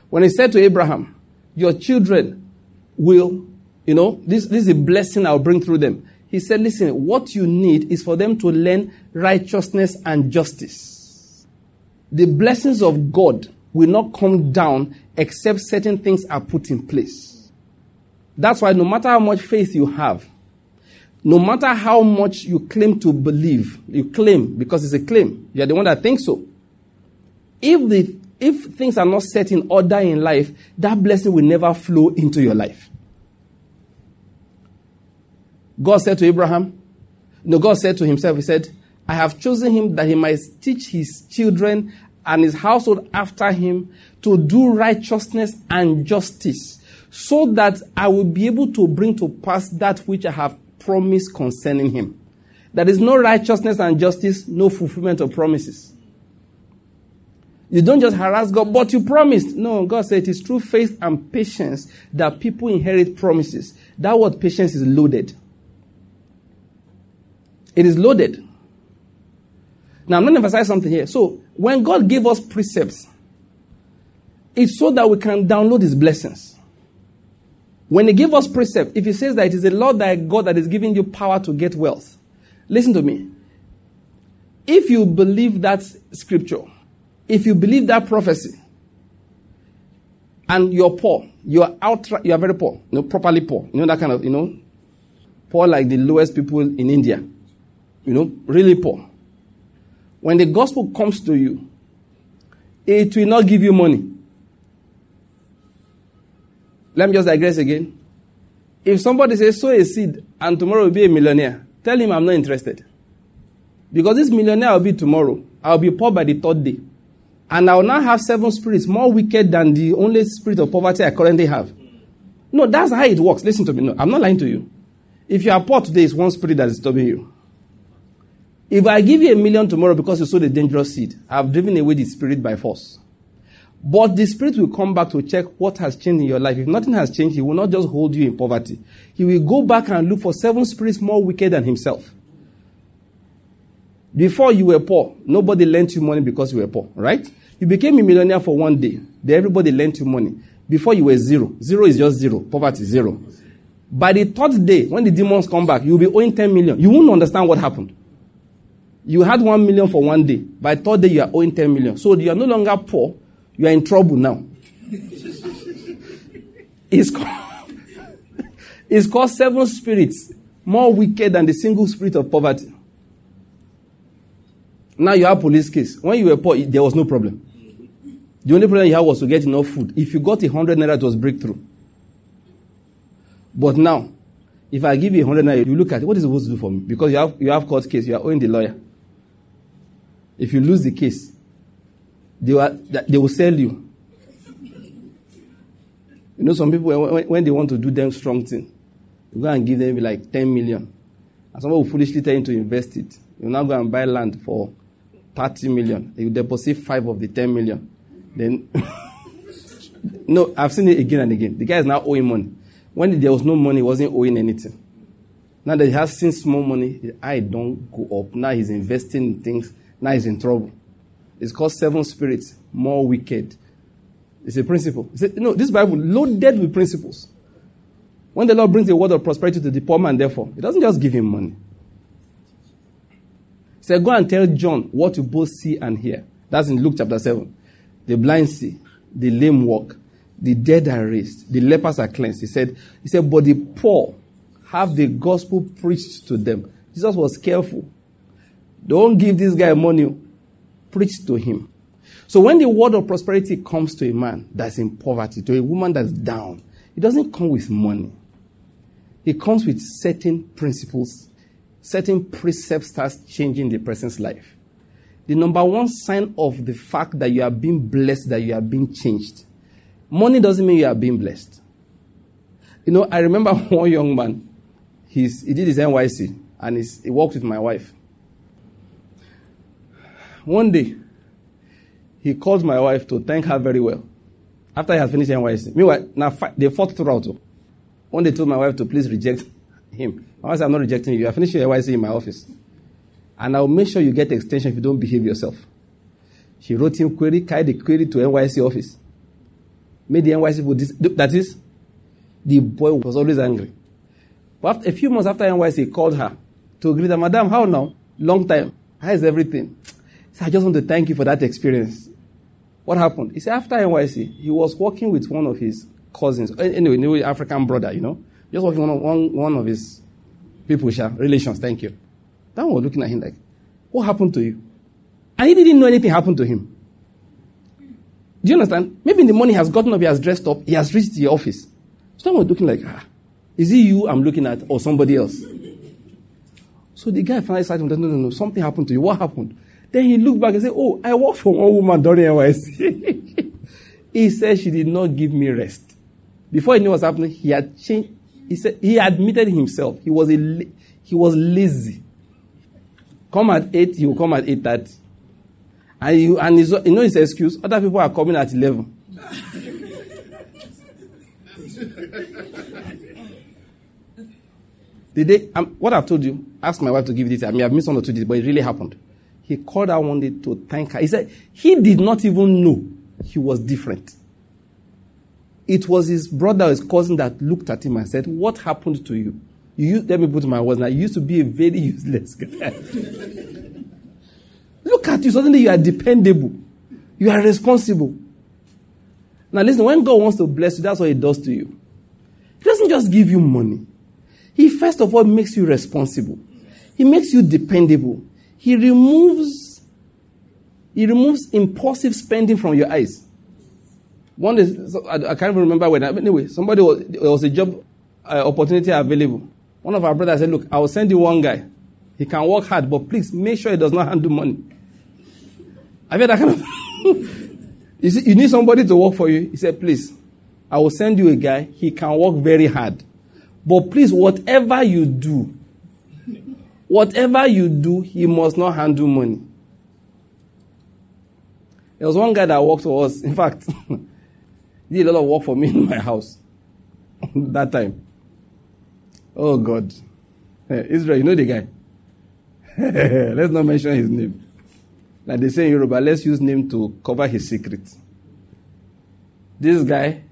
When He said to Abraham, Your children will you know, this, this is a blessing I'll bring through them. He said, listen, what you need is for them to learn righteousness and justice. The blessings of God will not come down except certain things are put in place. That's why no matter how much faith you have, no matter how much you claim to believe, you claim because it's a claim. You're the one that thinks so. If the if things are not set in order in life, that blessing will never flow into your life. God said to Abraham, no, God said to himself, He said, I have chosen him that he might teach his children and his household after him to do righteousness and justice, so that I will be able to bring to pass that which I have promised concerning him. There is no righteousness and justice, no fulfillment of promises. You don't just harass God, but you promised. No, God said it is through faith and patience that people inherit promises. That word patience is loaded. It is loaded. Now, I'm going to emphasize something here. So, when God gave us precepts, it's so that we can download His blessings. When He gave us precept, if He says that it is the Lord thy God that is giving you power to get wealth, listen to me. If you believe that scripture, if you believe that prophecy, and you're poor, you're out, you are very poor, you know, properly poor, you know that kind of, you know, poor like the lowest people in India you know, really poor. When the gospel comes to you, it will not give you money. Let me just digress again. If somebody says, sow a seed and tomorrow will be a millionaire, tell him I'm not interested. Because this millionaire will be tomorrow. I'll be poor by the third day. And I will now have seven spirits more wicked than the only spirit of poverty I currently have. No, that's how it works. Listen to me. No, I'm not lying to you. If you are poor today, it's one spirit that is disturbing you. If I give you a million tomorrow because you sowed a dangerous seed, I've driven away the spirit by force. But the Spirit will come back to check what has changed in your life. If nothing has changed, He will not just hold you in poverty. He will go back and look for seven spirits more wicked than Himself. Before you were poor, nobody lent you money because you were poor, right? You became a millionaire for one day. Then everybody lent you money. Before you were zero. Zero is just zero. Poverty, zero. By the third day, when the demons come back, you'll be owing 10 million. You won't understand what happened. You had 1 million for one day. By third day, you are owing 10 million. So you are no longer poor you are in trouble now. it's, called, it's called seven spirits, more wicked than the single spirit of poverty. Now you have police case. When you were poor, there was no problem. The only problem you had was to get enough food. If you got a hundred naira, it was breakthrough. But now, if I give you a hundred naira, you look at it, what is it supposed to do for me? Because you have you have court case, you are owing the lawyer. If you lose the case, they will, they will sell you. You know, some people, when, when they want to do them strong thing, you go and give them like 10 million. And someone will foolishly tell you to invest it. You now go and buy land for 30 million. You deposit five of the 10 million. Then, no, I've seen it again and again. The guy is now owing money. When there was no money, he wasn't owing anything. Now that he has seen small money, his eye don't go up. Now he's investing in things. Now he's in trouble. It's called seven spirits more wicked. It's a principle. It's no, this Bible loaded with principles. When the Lord brings a word of prosperity to the poor man, therefore, He doesn't just give him money. He said, Go and tell John what you both see and hear. That's in Luke chapter 7. The blind see, the lame walk, the dead are raised, the lepers are cleansed. He said, He said, But the poor have the gospel preached to them. Jesus was careful. Don't give this guy money Preach to him. So when the word of prosperity comes to a man that's in poverty, to a woman that's down, it doesn't come with money. It comes with certain principles, certain precepts starts changing the person's life. The number one sign of the fact that you are being blessed, that you are being changed. Money doesn't mean you are being blessed. You know, I remember one young man, he's, he did his NYSC and he worked with my wife. One day, he called my wife to thank her very well after he had finished NYSC. Meanwhile, now they fought throughout. One day, told my wife to please reject him. Wife said, I'm not rejecting you. You are finishing NYSC in my office. And I'll make sure you get extension if you don't behave yourself. She wrote him query, carried the query to NYSC office. Made the NYSC for this. That is, the boy was always angry. But after, a few months after NYSC, he called her to greet her, Madam, how now? Long time. How is everything? I just want to thank you for that experience. What happened? He said after NYSC, he was working with one of his cousins, anyway, new African brother, you know, just working on one, one of his people, relations, thank you. That one was looking at him like, what happened to you? And he didn't know anything happened to him. Do you understand? Maybe in the morning he has gotten up, he has dressed up, he has reached the office. Someone was looking like, ah, is it you I'm looking at or somebody else? So the guy finally said, no, no, no, something happened to you. What happened? Then he looked back and said, Oh, I worked for one woman during NYSC. he said she did not give me rest. Before he knew what was happening, he had changed. He said he admitted himself. He was a he was lazy. Come at eight, he will come at eight thirty. And you and his, you know his excuse. Other people are coming at eleven. the day, um, what I've told you, ask my wife to give it. I mean, I've misunderstood it, but it really happened. He called her one day to thank her. He said he did not even know he was different. It was his brother, his cousin, that looked at him and said, What happened to you? You let me put my words now. You used to be a very useless guy. Look at you. Suddenly you are dependable. You are responsible. Now listen, when God wants to bless you, that's what He does to you. He doesn't just give you money. He first of all makes you responsible. He makes you dependable. He removes It removes impulsive spending from your eyes. One is, I, I can't even remember when. Anyway, somebody was, there was a job uh, opportunity available. One of our brothers said, Look, I will send you one guy. He can work hard, but please make sure he does not handle money. I mean, that kind of. you, see, you need somebody to work for you. He said, Please, I will send you a guy. He can work very hard. But please, whatever you do, whatever you do, he must not handle money. There was one guy that worked for us. In fact, he did a lot of work for me in my house that time. Oh God. Hey, Israel, you know the guy. let's not mention his name. Like they say in Yoruba, let's use name to cover his secrets. This guy,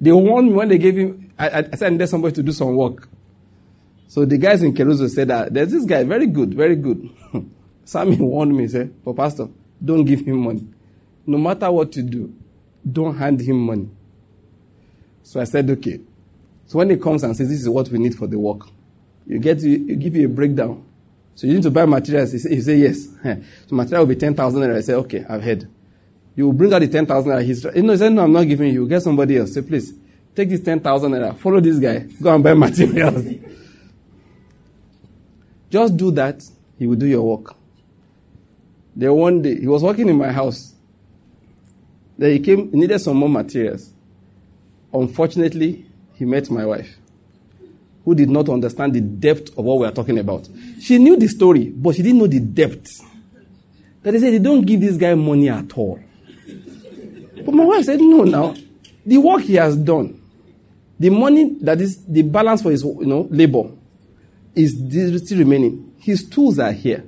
they warned me when they gave him, I, I said, there's somebody to do some work. So the guys in Keruzo said that there's this guy, very good, very good. Sammy warned me, said, but Pastor, don't give him money. No matter what you do, don't hand him money. So I said, okay. So when he comes and says, this is what we need for the work, you get to, you give you a breakdown. So you need to buy materials. You say, you say yes. so material will be 10,000 naira. I say, okay, I've heard. You will bring out the 10,000 naira. He's, you know, he said, no, I'm not giving you. Get somebody else. Say, please, take this 10,000 naira. Follow this guy. Go and buy materials. Just do that. He will do your work. Then one day, he was working in my house. Then he came, he needed some more materials. Unfortunately, he met my wife, who did not understand the depth of what we are talking about. She knew the story, but she didn't know the depth. That they said they don't give this guy money at all. But my wife said, no, now, the work he has done, the money that is the balance for his you know, labor is still remaining. His tools are here.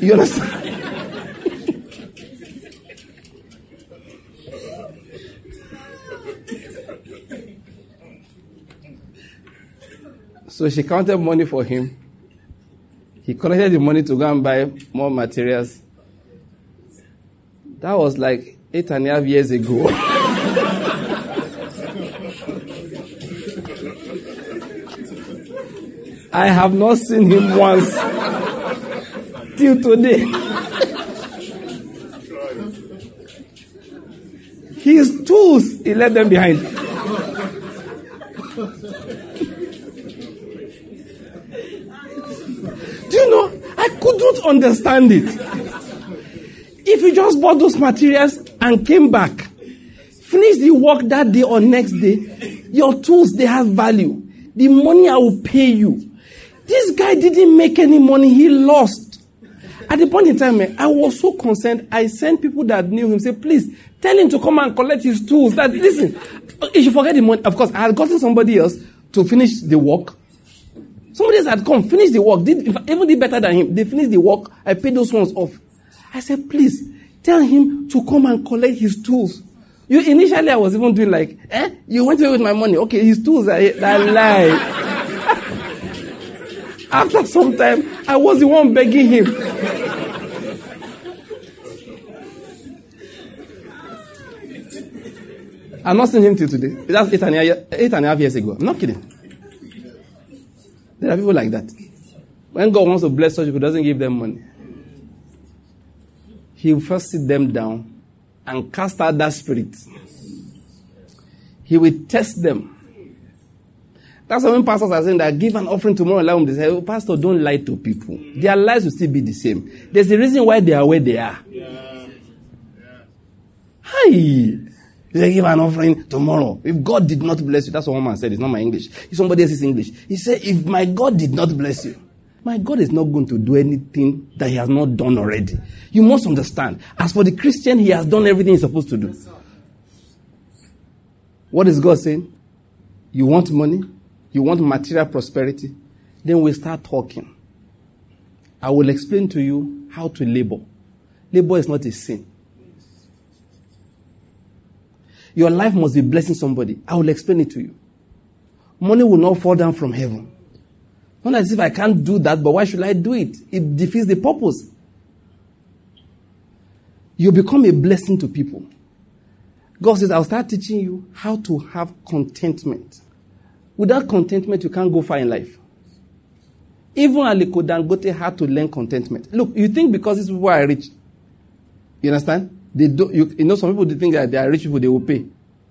You understand? so she counted money for him. He collected the money to go and buy more materials. That was like eight and a half years ago. I have not seen him once till today. His tools, he left them behind. Do you know? I couldn't understand it. If you just bought those materials and came back, finish the work that day or next day, your tools, they have value. The money I will pay you. This guy didn't make any money, he lost. At the point in time, eh, I was so concerned. I sent people that knew him, say, please tell him to come and collect his tools. That listen, he should forget the money. Of course, I had gotten somebody else to finish the work. Somebody else had come, finished the work, did even did better than him. They finished the work. I paid those ones off. I said, please tell him to come and collect his tools. You initially, I was even doing like, eh? You went away with my money. Okay, his tools are. That lie. After some time, I was the one begging him. I'm not seeing him till today. That's eight and, a, eight and a half years ago. I'm not kidding. There are people like that. When God wants to bless such people, doesn't give them money. He will first sit them down and cast out that spirit. He will test them. That's why when pastors are saying that give an offering tomorrow, allow them, they say, oh, Pastor, don't lie to people. Their lives will still be the same. There's a reason why they are where they are. Yeah. Yeah. Hi. They give an offering tomorrow. If God did not bless you, that's what one man said. It's not my English. If somebody else's English. He said, if my God did not bless you, my God is not going to do anything that he has not done already. You must understand. As for the Christian, he has done everything he's supposed to do. What is God saying? You want money? You want material prosperity? Then we start talking. I will explain to you how to labor. Labor is not a sin. Your life must be blessing somebody. I will explain it to you. Money will not fall down from heaven. Not as if I can't do that, but why should I do it? It defeats the purpose. You become a blessing to people. God says, I'll start teaching you how to have contentment. Without contentment, you can't go far in life. Even Aliko Dangote had to learn contentment. Look, you think because these people are rich, You understand? They do, you, you know, some people think that they are rich people, they will pay.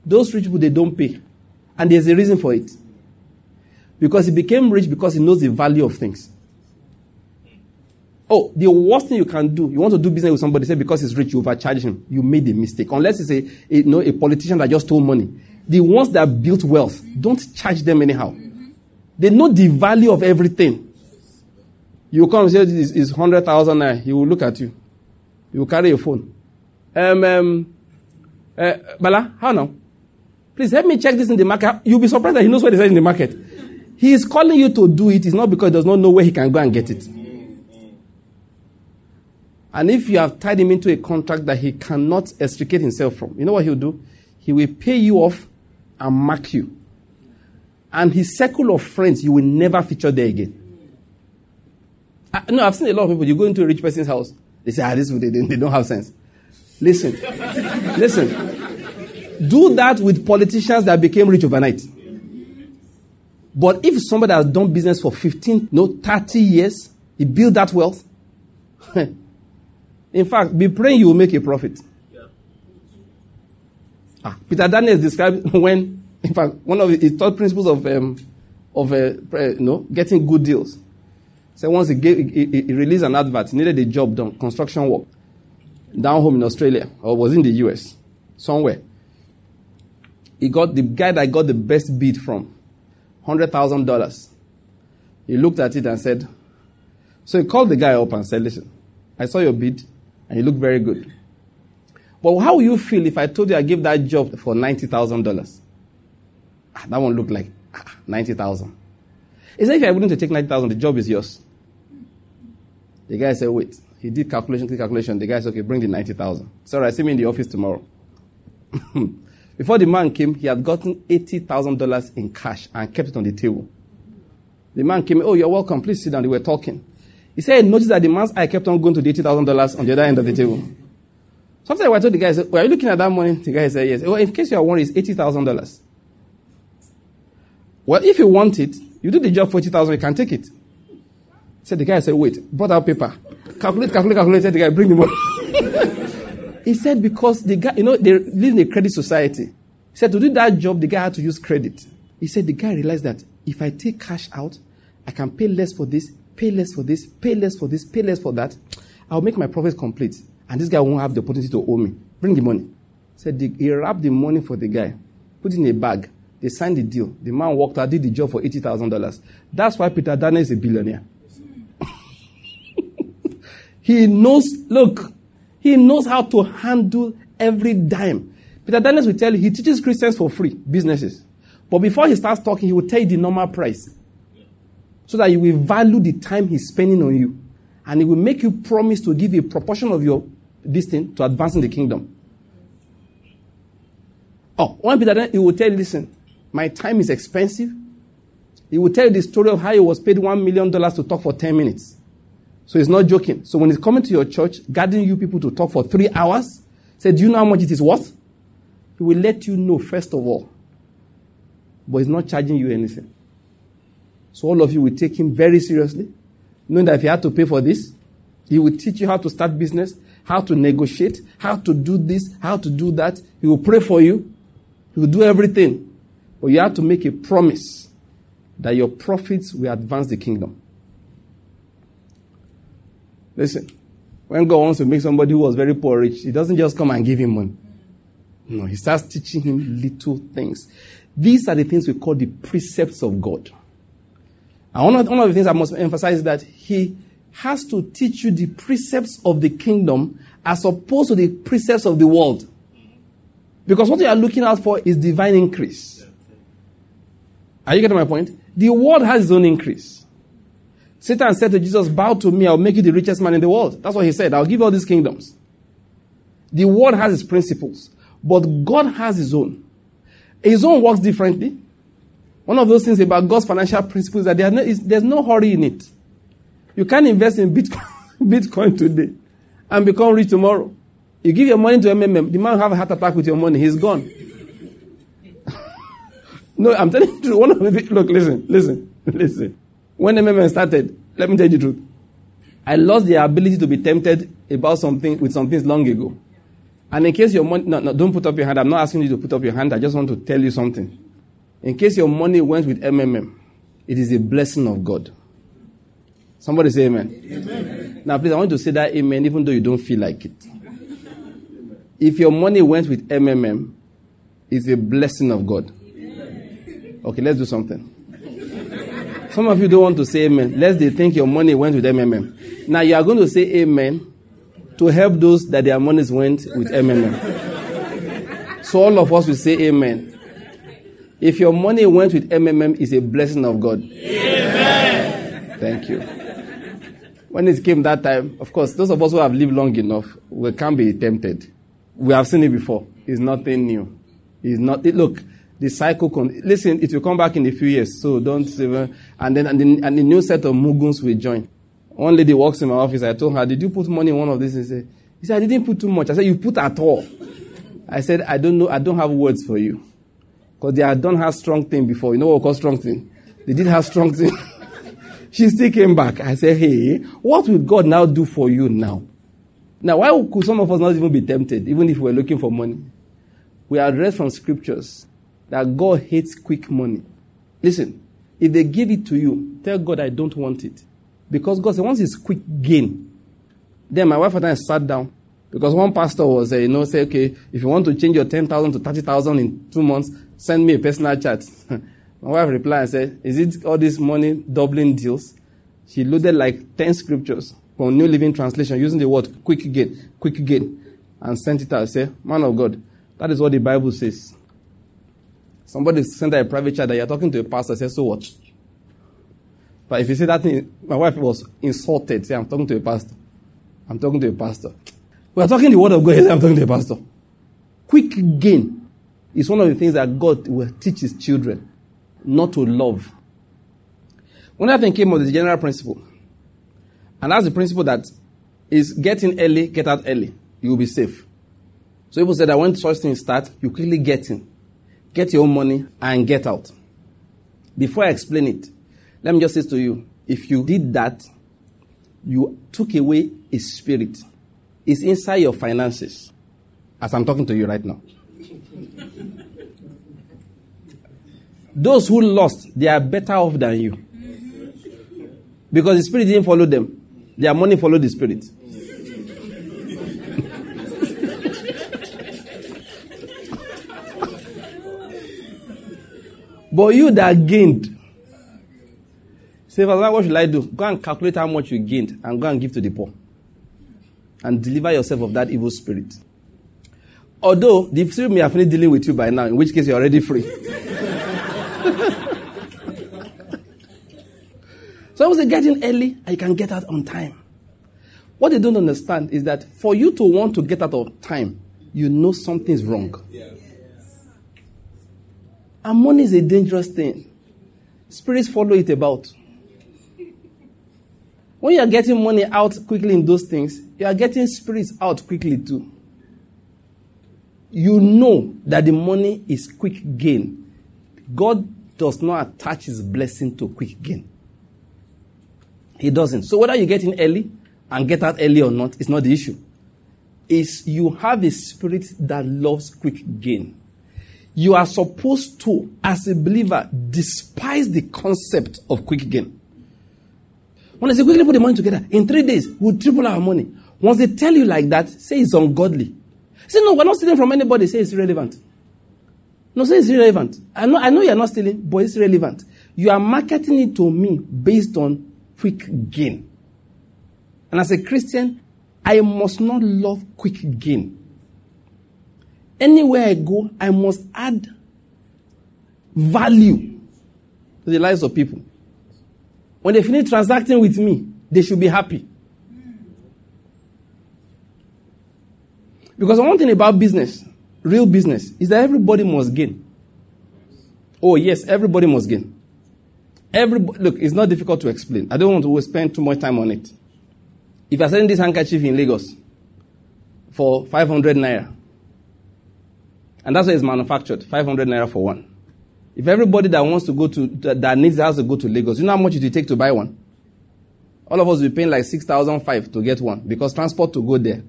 Those rich people, they don't pay. And there's a reason for it. Because he became rich because he knows the value of things. Oh, the worst thing you can do, you want to do business with somebody, say because he's rich, you overcharge him. You made a mistake. Unless it's a, a, you know, a politician that just stole money. The ones that built wealth, don't charge them anyhow. They know the value of everything. You come and say this is 100,000 naira. He will look at you. He will carry your phone. Um, um, uh, Bala, how now? Please help me check this in the market. You'll be surprised that he knows what they say in the market. He is calling you to do it. It's not because he does not know where he can go and get it. And if you have tied him into a contract that he cannot extricate himself from, you know what he'll do? He will pay you off and mark you. And his circle of friends, you will never feature there again. I, no, I've seen a lot of people. You go into a rich person's house, they say, ah, this they, they don't have sense. Listen, listen. Do that with politicians that became rich overnight. But if somebody has done business for 15, no, 30 years, he built that wealth. In fact, be praying you will make a profit. Ah, Peter Daniels described when, in fact, one of his third principles of, um, of uh, you know, getting good deals. So once he, gave, he, he released an advert, he needed a job done, construction work, down home in Australia, or was in the US, somewhere. He got the guy that got the best bid from, $100,000. He looked at it and said, so he called the guy up and said, listen, I saw your bid and you look very good. But how will you feel if I told you I gave that job for $90,000? Ah, that one looked like ah, 90,000. He said, if you're willing to take 90,000, the job is yours. The guy said, wait. He did calculation, did calculation. The guy said, okay, bring the 90,000. Sorry, I see me in the office tomorrow. Before the man came, he had gotten $80,000 in cash and kept it on the table. The man came, oh, you're welcome. Please sit down. They were talking. He said, notice that the man's eye kept on going to the $80,000 on the other end of the table. So after I told the guy, said, well, are you looking at that money? The guy said, yes. Well, in case you are worried, it's $80,000. Well, if you want it, you do the job for 80000 you can take it. Said the guy said, wait, brought out paper. Calculate, calculate, calculate. Said the guy, bring the money. he said because the guy, you know, they live in a credit society. He said to do that job, the guy had to use credit. He said the guy realized that if I take cash out, I can pay less for this, pay less for this, pay less for this, pay less for that. I'll make my profits complete. And this guy won't have the opportunity to owe me. Bring the money. Said the, he wrapped the money for the guy, put it in a bag. They signed the deal. The man walked out, did the job for $80,000. That's why Peter Daniel is a billionaire. he knows, look, he knows how to handle every dime. Peter Daniels will tell you he teaches Christians for free, businesses. But before he starts talking, he will tell you the normal price so that you will value the time he's spending on you. And he will make you promise to give a proportion of your this thing to advancing the kingdom. Oh, one Peter then he will tell you, listen, my time is expensive. He will tell you the story of how he was paid one million dollars to talk for 10 minutes. So he's not joking. So when he's coming to your church, guiding you people to talk for three hours, say, Do you know how much it is worth? He will let you know first of all. But he's not charging you anything. So all of you will take him very seriously, knowing that if you had to pay for this, he will teach you how to start business, how to negotiate, how to do this, how to do that. He will pray for you. He will do everything. But you have to make a promise that your profits will advance the kingdom. Listen, when God wants to make somebody who was very poor rich, he doesn't just come and give him money. No, he starts teaching him little things. These are the things we call the precepts of God. And one of, one of the things I must emphasize is that he has to teach you the precepts of the kingdom as opposed to the precepts of the world. Because what you are looking out for is divine increase. Are you getting my point? The world has its own increase. Satan said to Jesus, Bow to me, I'll make you the richest man in the world. That's what he said. I'll give you all these kingdoms. The world has its principles, but God has his own. His own works differently. One of those things about God's financial principles is that there's no hurry in it. You can't invest in Bitcoin, Bitcoin today and become rich tomorrow. You give your money to MMM, the man have a heart attack with your money, he's gone. no, I'm telling you, one of the look, listen, listen, listen. When MMM started, let me tell you the truth. I lost the ability to be tempted about something with some things long ago. And in case your money, no, no, don't put up your hand. I'm not asking you to put up your hand. I just want to tell you something. In case your money went with MMM, it is a blessing of God. Somebody say amen. amen. Now, please, I want to say that amen, even though you don't feel like it. If your money went with MMM, it's a blessing of God. Okay, let's do something. Some of you don't want to say amen. Lest they think your money went with MMM. Now you are going to say amen to help those that their monies went with MMM. so all of us will say amen. If your money went with MMM, it's a blessing of God. Amen. Thank you. When it came that time, of course, those of us who have lived long enough, we can't be tempted. We have seen it before. It's nothing new. It's not. It, look, the cycle. Con- listen, it will come back in a few years. So don't. And then and the, and the new set of muguns will join. One lady walks in my office. I told her, "Did you put money in one of these?" He said, "He said I didn't put too much." I said, "You put at all." I said, "I don't know. I don't have words for you, because they had done her strong thing before. You know what we call strong thing? They did have strong thing." she still came back. I said, "Hey, what will God now do for you now?" Now, why could some of us not even be tempted, even if we're looking for money? We are read from scriptures that God hates quick money. Listen, if they give it to you, tell God I don't want it. Because God said, once it's quick gain. Then my wife and I sat down. Because one pastor was, uh, you know, say, okay, if you want to change your 10,000 to 30,000 in two months, send me a personal chat. my wife replied and said, is it all this money doubling deals? She loaded like 10 scriptures from New Living Translation using the word quick gain, quick gain, and sent it out. Say, man of God, that is what the Bible says. Somebody sent out a private chat that you're talking to a pastor, say, so what? But if you say that thing, my wife was insulted. Say, I'm talking to a pastor. I'm talking to a pastor. We are talking the word of God. I'm talking to a pastor. Quick gain is one of the things that God will teach his children not to love. One other thing came of the general principle. And that's the principle that is getting early, get out early. You will be safe. So people said that when such things start, you quickly get in. Get your own money and get out. Before I explain it, let me just say to you, if you did that, you took away a spirit. It's inside your finances. As I'm talking to you right now. Those who lost, they are better off than you. Because the spirit didn't follow them. Their money followed the spirit. but you that gained, say, Father, what should I do? Go and calculate how much you gained and go and give to the poor. And deliver yourself of that evil spirit. Although the spirit may have finished dealing with you by now, in which case you're already free. So I was getting early I can get out on time. What they don't understand is that for you to want to get out of time, you know something's wrong. And money is a dangerous thing. Spirits follow it about. When you are getting money out quickly in those things, you are getting spirits out quickly too. You know that the money is quick gain. God does not attach his blessing to quick gain. He doesn't. So whether you get in early and get out early or not, it's not the issue. Is you have a spirit that loves quick gain. You are supposed to, as a believer, despise the concept of quick gain. When they say quickly put the money together, in three days, we'll triple our money. Once they tell you like that, say it's ungodly. Say, no, we're not stealing from anybody. Say it's irrelevant. No, say it's irrelevant. I know, I know you're not stealing, but it's relevant. You are marketing it to me based on quick gain. And as a Christian, I must not love quick gain. Anywhere I go, I must add value to the lives of people. When they finish transacting with me, they should be happy. Because one thing about business, real business, is that everybody must gain. Oh, yes, everybody must gain. Everybody, look, it's not difficult to explain. I don't want to spend too much time on it. If you're selling this handkerchief in Lagos for 500 naira, and that's where it's manufactured, 500 naira for one. If everybody that wants to go to, that needs house to go to Lagos, you know how much it will take to buy one? All of us will be paying like 6,005 to get one because transport to go there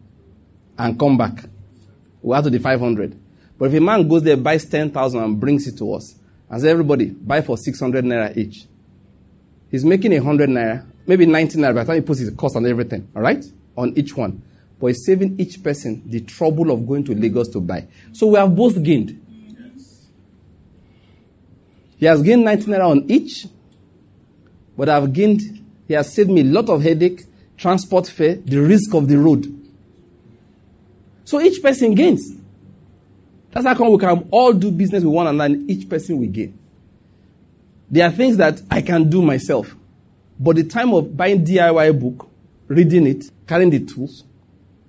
and come back. We have to the 500. But if a man goes there, buys 10,000 and brings it to us and says, everybody, buy for 600 naira each. He's making a 100 naira, maybe 90 naira by the time he puts his cost and everything, all right? On each one. But he's saving each person the trouble of going to Lagos to buy. So we have both gained. He has gained 90 naira on each, but I've gained, he has saved me a lot of headache, transport fare, the risk of the road. So each person gains. That's how come we can all do business with one another and each person will gain. There are things that I can do myself. But the time of buying DIY book, reading it, carrying the tools,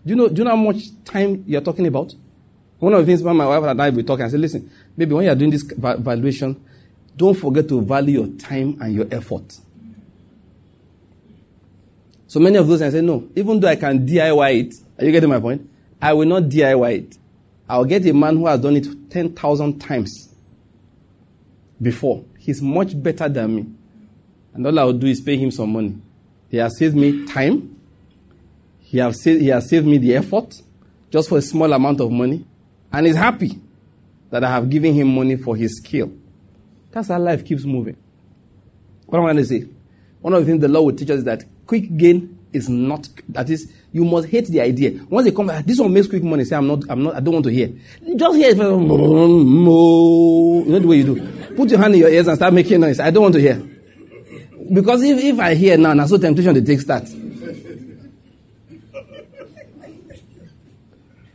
do you know, do you know how much time you're talking about? One of the things my wife and I will talk and say, listen, maybe when you're doing this valuation, don't forget to value your time and your effort. So many of those I say, no, even though I can DIY it, are you getting my point? I will not DIY it. I'll get a man who has done it 10,000 times before. He's much better than me. And all I'll do is pay him some money. He has saved me time. He has, saved, he has saved me the effort just for a small amount of money. And he's happy that I have given him money for his skill. That's how life keeps moving. What am I going to say? One of the things the Lord will teach us is that quick gain is not, that is, you must hate the idea. Once they come, this one makes quick money, say, I'm not, I'm not, I don't want to hear. Just hear it. You know the way you do. Put your hand in your ears and start making noise. I don't want to hear. Because if, if I hear now, now so temptation to take start.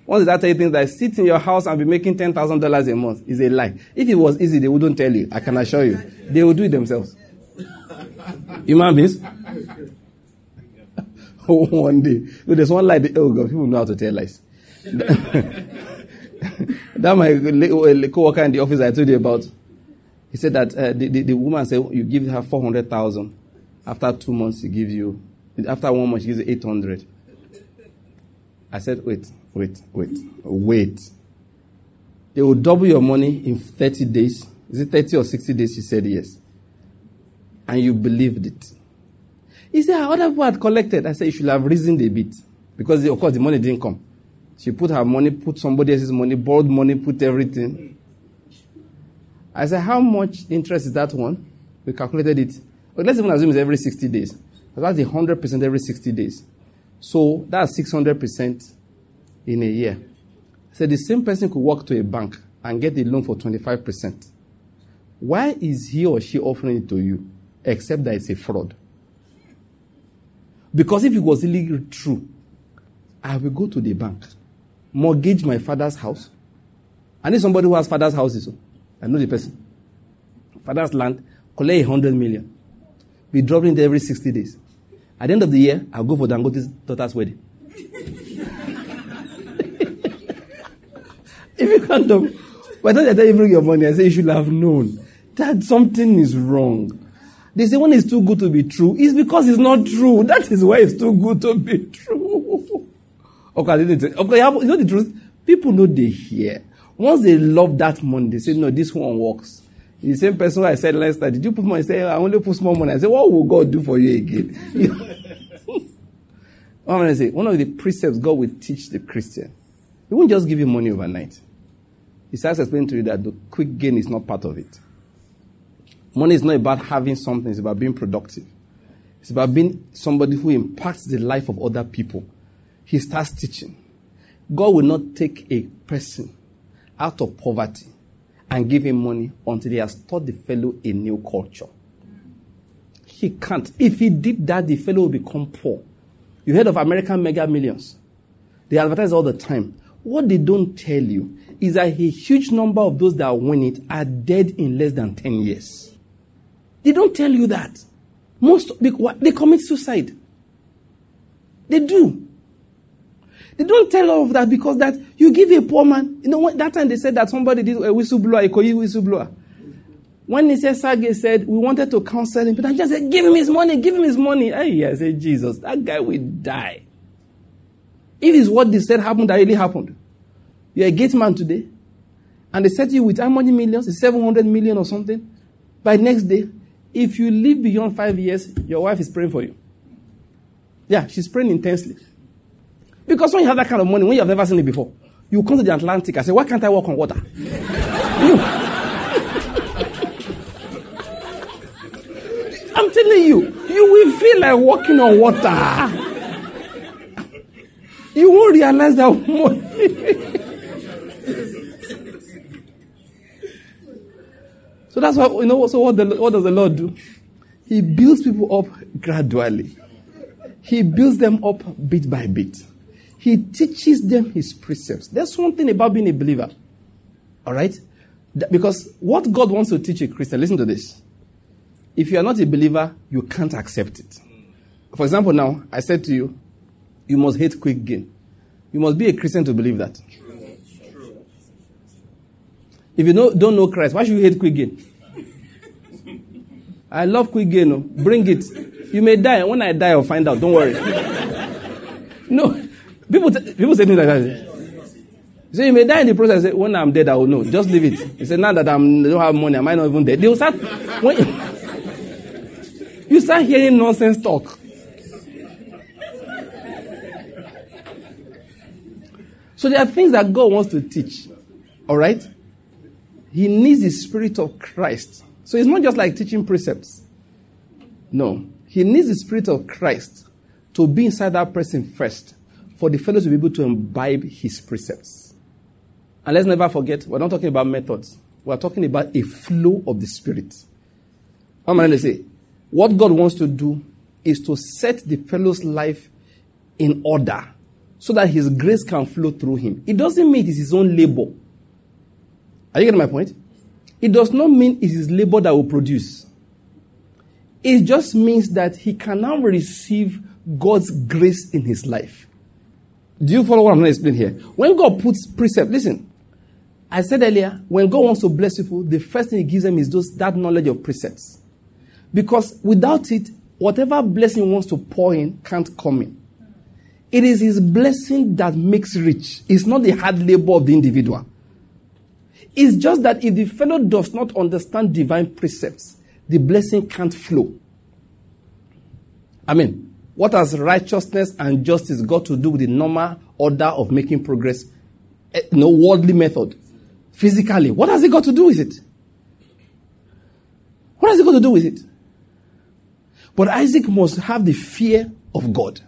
Once start telling things like sit in your house and be making ten thousand dollars a month is a lie. If it was easy, they wouldn't tell you. I can assure you. They will do it themselves. Human beings. one day. So there's one lie. Oh God, people know how to tell lies. that my co-worker in the office I told you about. He said that uh, the, the, the, woman said you give her four hundred thousand. After two months, he gives you. After one month, she gives you eight hundred. I said, wait, wait, wait, wait. They will double your money in thirty days. Is it thirty or sixty days? She said yes. And you believed it. He said, other people had collected. I said, you should have reasoned a bit. Because, of course, the money didn't come. She put her money, put somebody else's money, borrowed money, put everything. I said, how much interest is that one? We calculated it. But let's even assume it's every 60 days. That's 100% every 60 days. So that's 600% in a year. I said, the same person could walk to a bank and get a loan for 25%. Why is he or she offering it to you? Except that it's a fraud. Because if it was really true, I will go to the bank, mortgage my father's house. I need somebody who has father's houses. So I know the person. Father's land, collect a hundred million. Be dropping it every 60 days. At the end of the year, I'll go for Dangote's daughter's wedding. if you can't do, by the time you bring your money, I say you should have known that something is wrong. They say when it's too good to be true, it's because it's not true. That is why it's too good to be true. okay, okay, you know the truth? People know they hear. Once they love that money, they say, no, this one works. The same person I said last time, did you put money? Say, I only put small money. I say, what will God do for you again? what am gonna say? One of the precepts God will teach the Christian. He won't just give you money overnight. He starts explaining to you that the quick gain is not part of it. Money is not about having something, it's about being productive. It's about being somebody who impacts the life of other people. He starts teaching. God will not take a person out of poverty and give him money until he has taught the fellow a new culture. He can't. If he did that, the fellow will become poor. You heard of American mega millions. They advertise all the time. What they don't tell you is that a huge number of those that win it are dead in less than 10 years. They don't tell you that. Most they, commit suicide. They do. They don't tell all of that because that you give a poor man. You know, that time they said that somebody did a whistleblower, a Ikoyi whistleblower. When he said Sage said we wanted to counsel him, but I just said, give him his money, give him his money. Hey, I said, Jesus, that guy will die. If it's what they said happened, that really happened. You're a gate man today, and they set you with how many millions? 700 million or something. By next day, if you live beyond five years, your wife is praying for you. Yeah, she's praying intensely. Because when you have that kind of money, when you have never seen it before, you come to the Atlantic and say, Why can't I walk on water? you. I'm telling you, you will feel like walking on water. You won't realize that money. So that's why you know. So what, the, what does the Lord do? He builds people up gradually. He builds them up bit by bit. He teaches them his precepts. There's one thing about being a believer. All right? Because what God wants to teach a Christian, listen to this. If you are not a believer, you can't accept it. For example, now, I said to you, you must hate quick gain. You must be a Christian to believe that. If you know, don't know Christ, why should you hate quick gain? I love. No? Bring it. You may die. When I die, I'll find out. Don't worry. no. People, t- people say things like that. So you may die in the process. Say, when I'm dead, I will know. Just leave it. He said, now that I don't have money, am I not even dead? They will start. When you start hearing nonsense talk. So there are things that God wants to teach. All right? He needs the Spirit of Christ. So it's not just like teaching precepts. No. He needs the Spirit of Christ to be inside that person first for the fellows to be able to imbibe his precepts. And let's never forget, we're not talking about methods. We're talking about a flow of the Spirit. I'm going to say, what God wants to do is to set the fellow's life in order so that his grace can flow through him. It doesn't mean it is his own labor. Are you getting my point? It does not mean it is labor that will produce. It just means that he can now receive God's grace in his life. Do you follow what I'm going to explain here? When God puts precept, listen, I said earlier, when God wants to bless people, the first thing he gives them is those, that knowledge of precepts. Because without it, whatever blessing wants to pour in can't come in. It is his blessing that makes rich. It's not the hard labor of the individual. It's just that if the fellow does not understand divine precepts, the blessing can't flow. I mean, what has righteousness and justice got to do with the normal order of making progress? Eh, no worldly method. Physically. What has it got to do with it? What has it got to do with it? But Isaac must have the fear of God.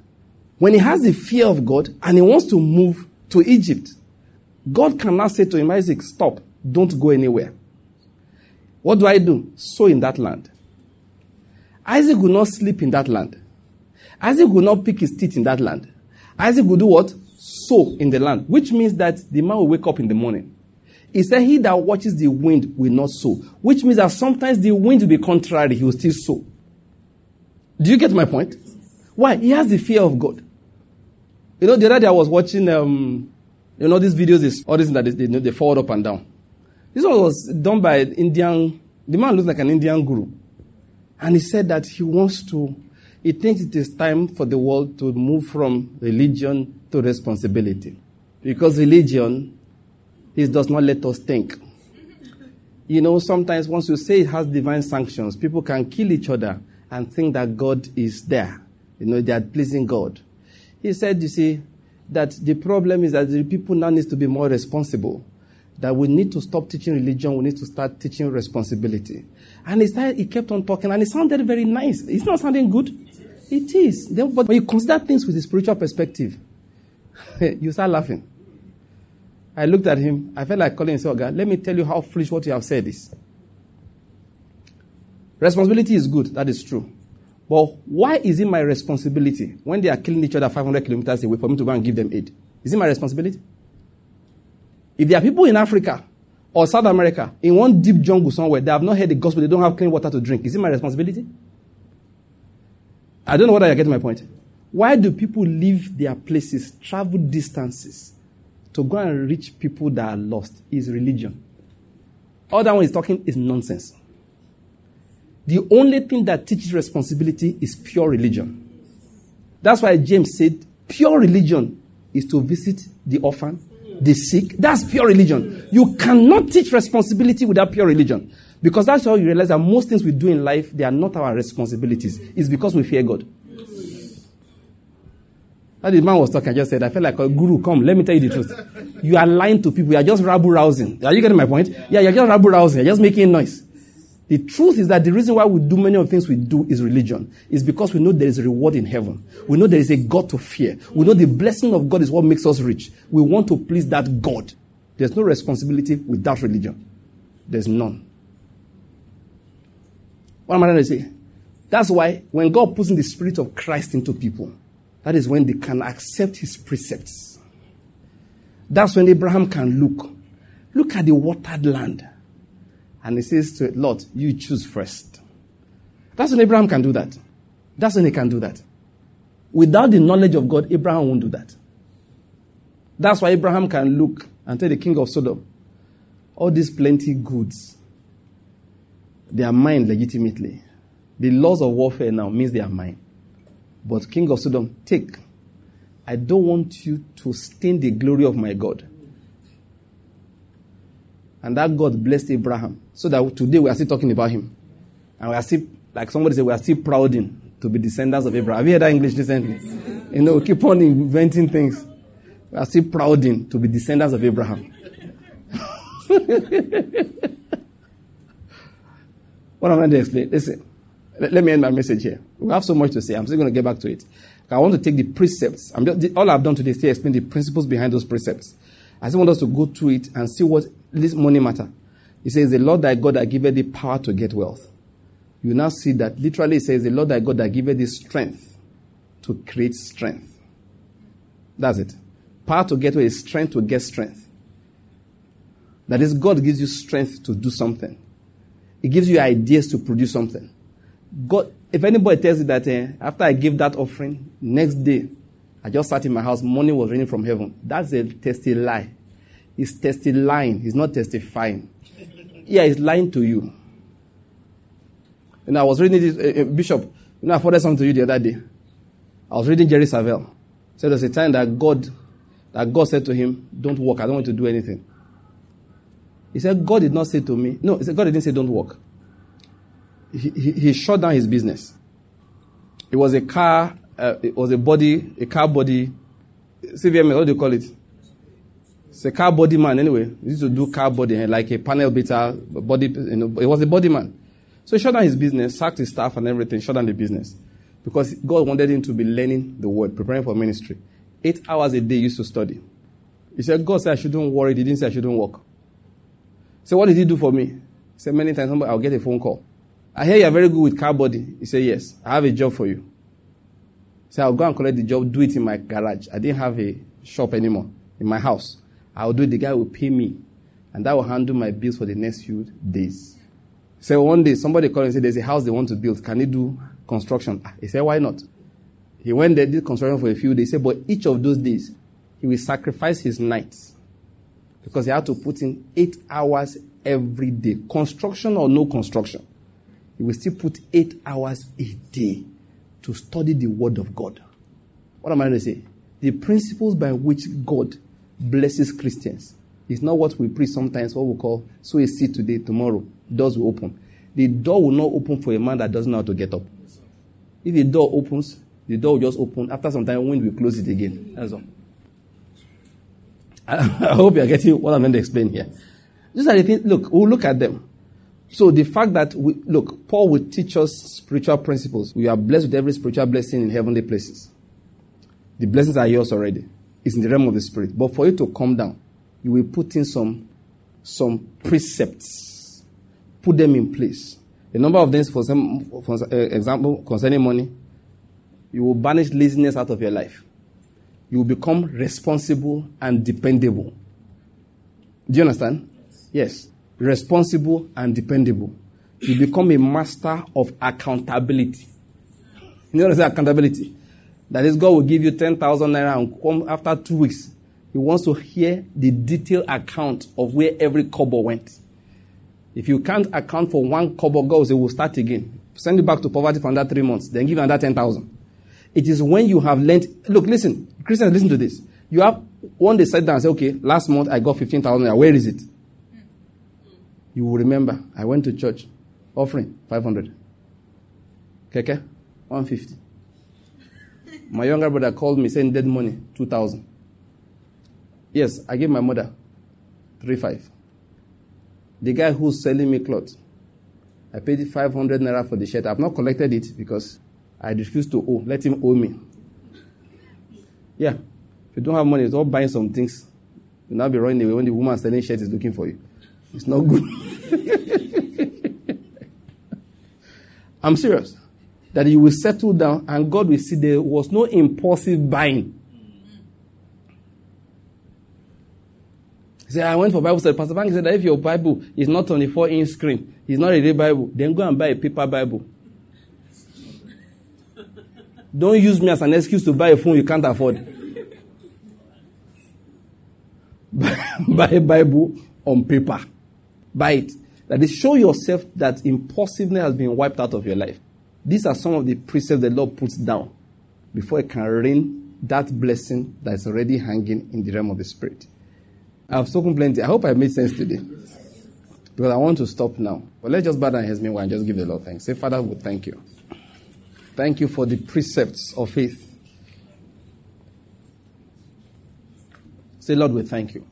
When he has the fear of God and he wants to move to Egypt, God cannot say to him, Isaac, stop. Don't go anywhere. What do I do? Sow in that land. Isaac will not sleep in that land. Isaac will not pick his teeth in that land. Isaac will do what? Sow in the land, which means that the man will wake up in the morning. He said, He that watches the wind will not sow, which means that sometimes the wind will be contrary, he will still sow. Do you get my point? Why? He has the fear of God. You know, the other day I was watching, um, you know, these videos, is all this that they, they, they forward up and down. This one was done by Indian, the man looks like an Indian guru. And he said that he wants to, he thinks it is time for the world to move from religion to responsibility. Because religion it does not let us think. You know, sometimes once you say it has divine sanctions, people can kill each other and think that God is there. You know, they are pleasing God. He said, you see, that the problem is that the people now need to be more responsible that we need to stop teaching religion, we need to start teaching responsibility. And he, started, he kept on talking, and it sounded very nice. It's not sounding good. It is. But when you consider things with a spiritual perspective, you start laughing. I looked at him. I felt like calling and saying, God, let me tell you how foolish what you have said is. Responsibility is good. That is true. But why is it my responsibility when they are killing each other 500 kilometers away for me to go and give them aid? Is it my responsibility? If there are people in Africa or South America in one deep jungle somewhere, they have not heard the gospel, they don't have clean water to drink, is it my responsibility? I don't know whether you're getting my point. Why do people leave their places, travel distances to go and reach people that are lost? Is religion. All that one is talking is nonsense. The only thing that teaches responsibility is pure religion. That's why James said, pure religion is to visit the orphan, the sick. That's pure religion. You cannot teach responsibility without pure religion. Because that's how you realize that most things we do in life, they are not our responsibilities. It's because we fear God. That the man was talking, I just said, I felt like a guru, come, let me tell you the truth. You are lying to people, you are just rabble rousing. Are you getting my point? Yeah, you're just rabble rousing, you're just making noise. The truth is that the reason why we do many of the things we do is religion. Is because we know there is a reward in heaven. We know there is a God to fear. We know the blessing of God is what makes us rich. We want to please that God. There's no responsibility without religion. There's none. What am I trying to say? That's why when God puts in the spirit of Christ into people, that is when they can accept his precepts. That's when Abraham can look. Look at the watered land. And he says to Lot, You choose first. That's when Abraham can do that. That's when he can do that. Without the knowledge of God, Abraham won't do that. That's why Abraham can look and tell the king of Sodom, All these plenty goods, they are mine legitimately. The laws of warfare now means they are mine. But king of Sodom, take. I don't want you to stain the glory of my God. And that God blessed Abraham. So that today we are still talking about him. And we are still, like somebody said, we are still prouding to be descendants of Abraham. Have you heard that English recently? You know, keep on inventing things. We are still prouding to be descendants of Abraham. what am I going to explain? Listen, let me end my message here. We have so much to say. I'm still going to get back to it. I want to take the precepts. I'm just, all I've done today is explain the principles behind those precepts. I just want us to go through it and see what this money matter. He says, The Lord thy God that giveth thee power to get wealth. You now see that literally it says, The Lord thy God that giveth thee strength to create strength. That's it. Power to get wealth is strength to get strength. That is, God gives you strength to do something. He gives you ideas to produce something. God, if anybody tells you that uh, after I give that offering, next day, I just sat in my house, money was raining from heaven. That's a testy lie. He's testifying. He's not testifying. Yeah, he's lying to you. And I was reading this, uh, uh, Bishop, you know, I forwarded something to you the other day. I was reading Jerry Savelle. So there's a time that God, that God said to him, don't work. I don't want to do anything. He said, God did not say to me, no, he said, God didn't say don't work. He, he, he shut down his business. It was a car, uh, it was a body, a car body, CVM, what do you call it? It's a car body man anyway. He used to do car body, eh, like a panel beater, body, you know, it was a body man. So he shut down his business, sacked his staff and everything, shut down the business. Because God wanted him to be learning the word, preparing for ministry. Eight hours a day he used to study. He said, God said I shouldn't worry. He didn't say I shouldn't work. So what did he do for me? He said, many times I'll get a phone call. I hear you're very good with car body. He said, yes, I have a job for you. So I'll go and collect the job, do it in my garage. I didn't have a shop anymore in my house. I'll do it. The guy will pay me. And that will handle my bills for the next few days. So one day, somebody called and said, There's a house they want to build. Can you do construction? Ah, he said, Why not? He went there, did construction for a few days. He said, But each of those days, he will sacrifice his nights because he had to put in eight hours every day. Construction or no construction. He will still put eight hours a day to study the Word of God. What am I going to say? The principles by which God blesses Christians. It's not what we preach sometimes, what we call, so a seat today, tomorrow, doors will open. The door will not open for a man that doesn't know how to get up. If the door opens, the door will just open. After some time, wind will close it again. That's all. I, I hope you're getting what I'm going to explain here. These are the things, look, we'll look at them. So the fact that we, look, Paul will teach us spiritual principles. We are blessed with every spiritual blessing in heavenly places. The blessings are yours already is in the realm of the spirit. But for you to come down, you will put in some, some precepts, put them in place. A number of things, for, some, for example, concerning money, you will banish laziness out of your life. You will become responsible and dependable. Do you understand? Yes. Responsible and dependable. You become a master of accountability. You know what is accountability? That is, God will give you 10,000 naira and come after two weeks. He wants to hear the detailed account of where every kobo went. If you can't account for one kobo, God will say, we'll start again. Send you back to poverty for another three months, then give you another 10,000. It is when you have learned, look, listen, Christians, listen to this. You have, one day sit down and say, okay, last month I got 15,000 where is it? You will remember, I went to church, offering 500. Keke, 150 My younger brother called me saying dead money, 2,000. Yes, I gave my mother 3,500. The guy who's selling me clothes, I paid 500 naira for the shirt. I've not collected it because I refuse to owe. Let him owe me. Yeah. If you don't have money, it's all buying some things. You'll not be running away when the woman selling shirt is looking for you. It's not good. I'm serious. That you will settle down and God will see there was no impulsive buying. Said, I went for Bible study. Pastor Bank said that if your Bible is not on the 4 inch screen, it's not a real Bible, then go and buy a paper Bible. Don't use me as an excuse to buy a phone you can't afford. buy a Bible on paper. Buy it. That is, show yourself that impulsiveness has been wiped out of your life. These are some of the precepts the Lord puts down before it can rain that blessing that is already hanging in the realm of the Spirit. I've spoken plenty. I hope I made sense today. Because I want to stop now. But let's just bow down heads meanwhile and just give the Lord thanks. Say, Father, we thank you. Thank you for the precepts of faith. Say, Lord, we thank you.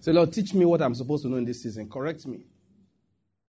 Say, Lord, teach me what I'm supposed to know in this season. Correct me.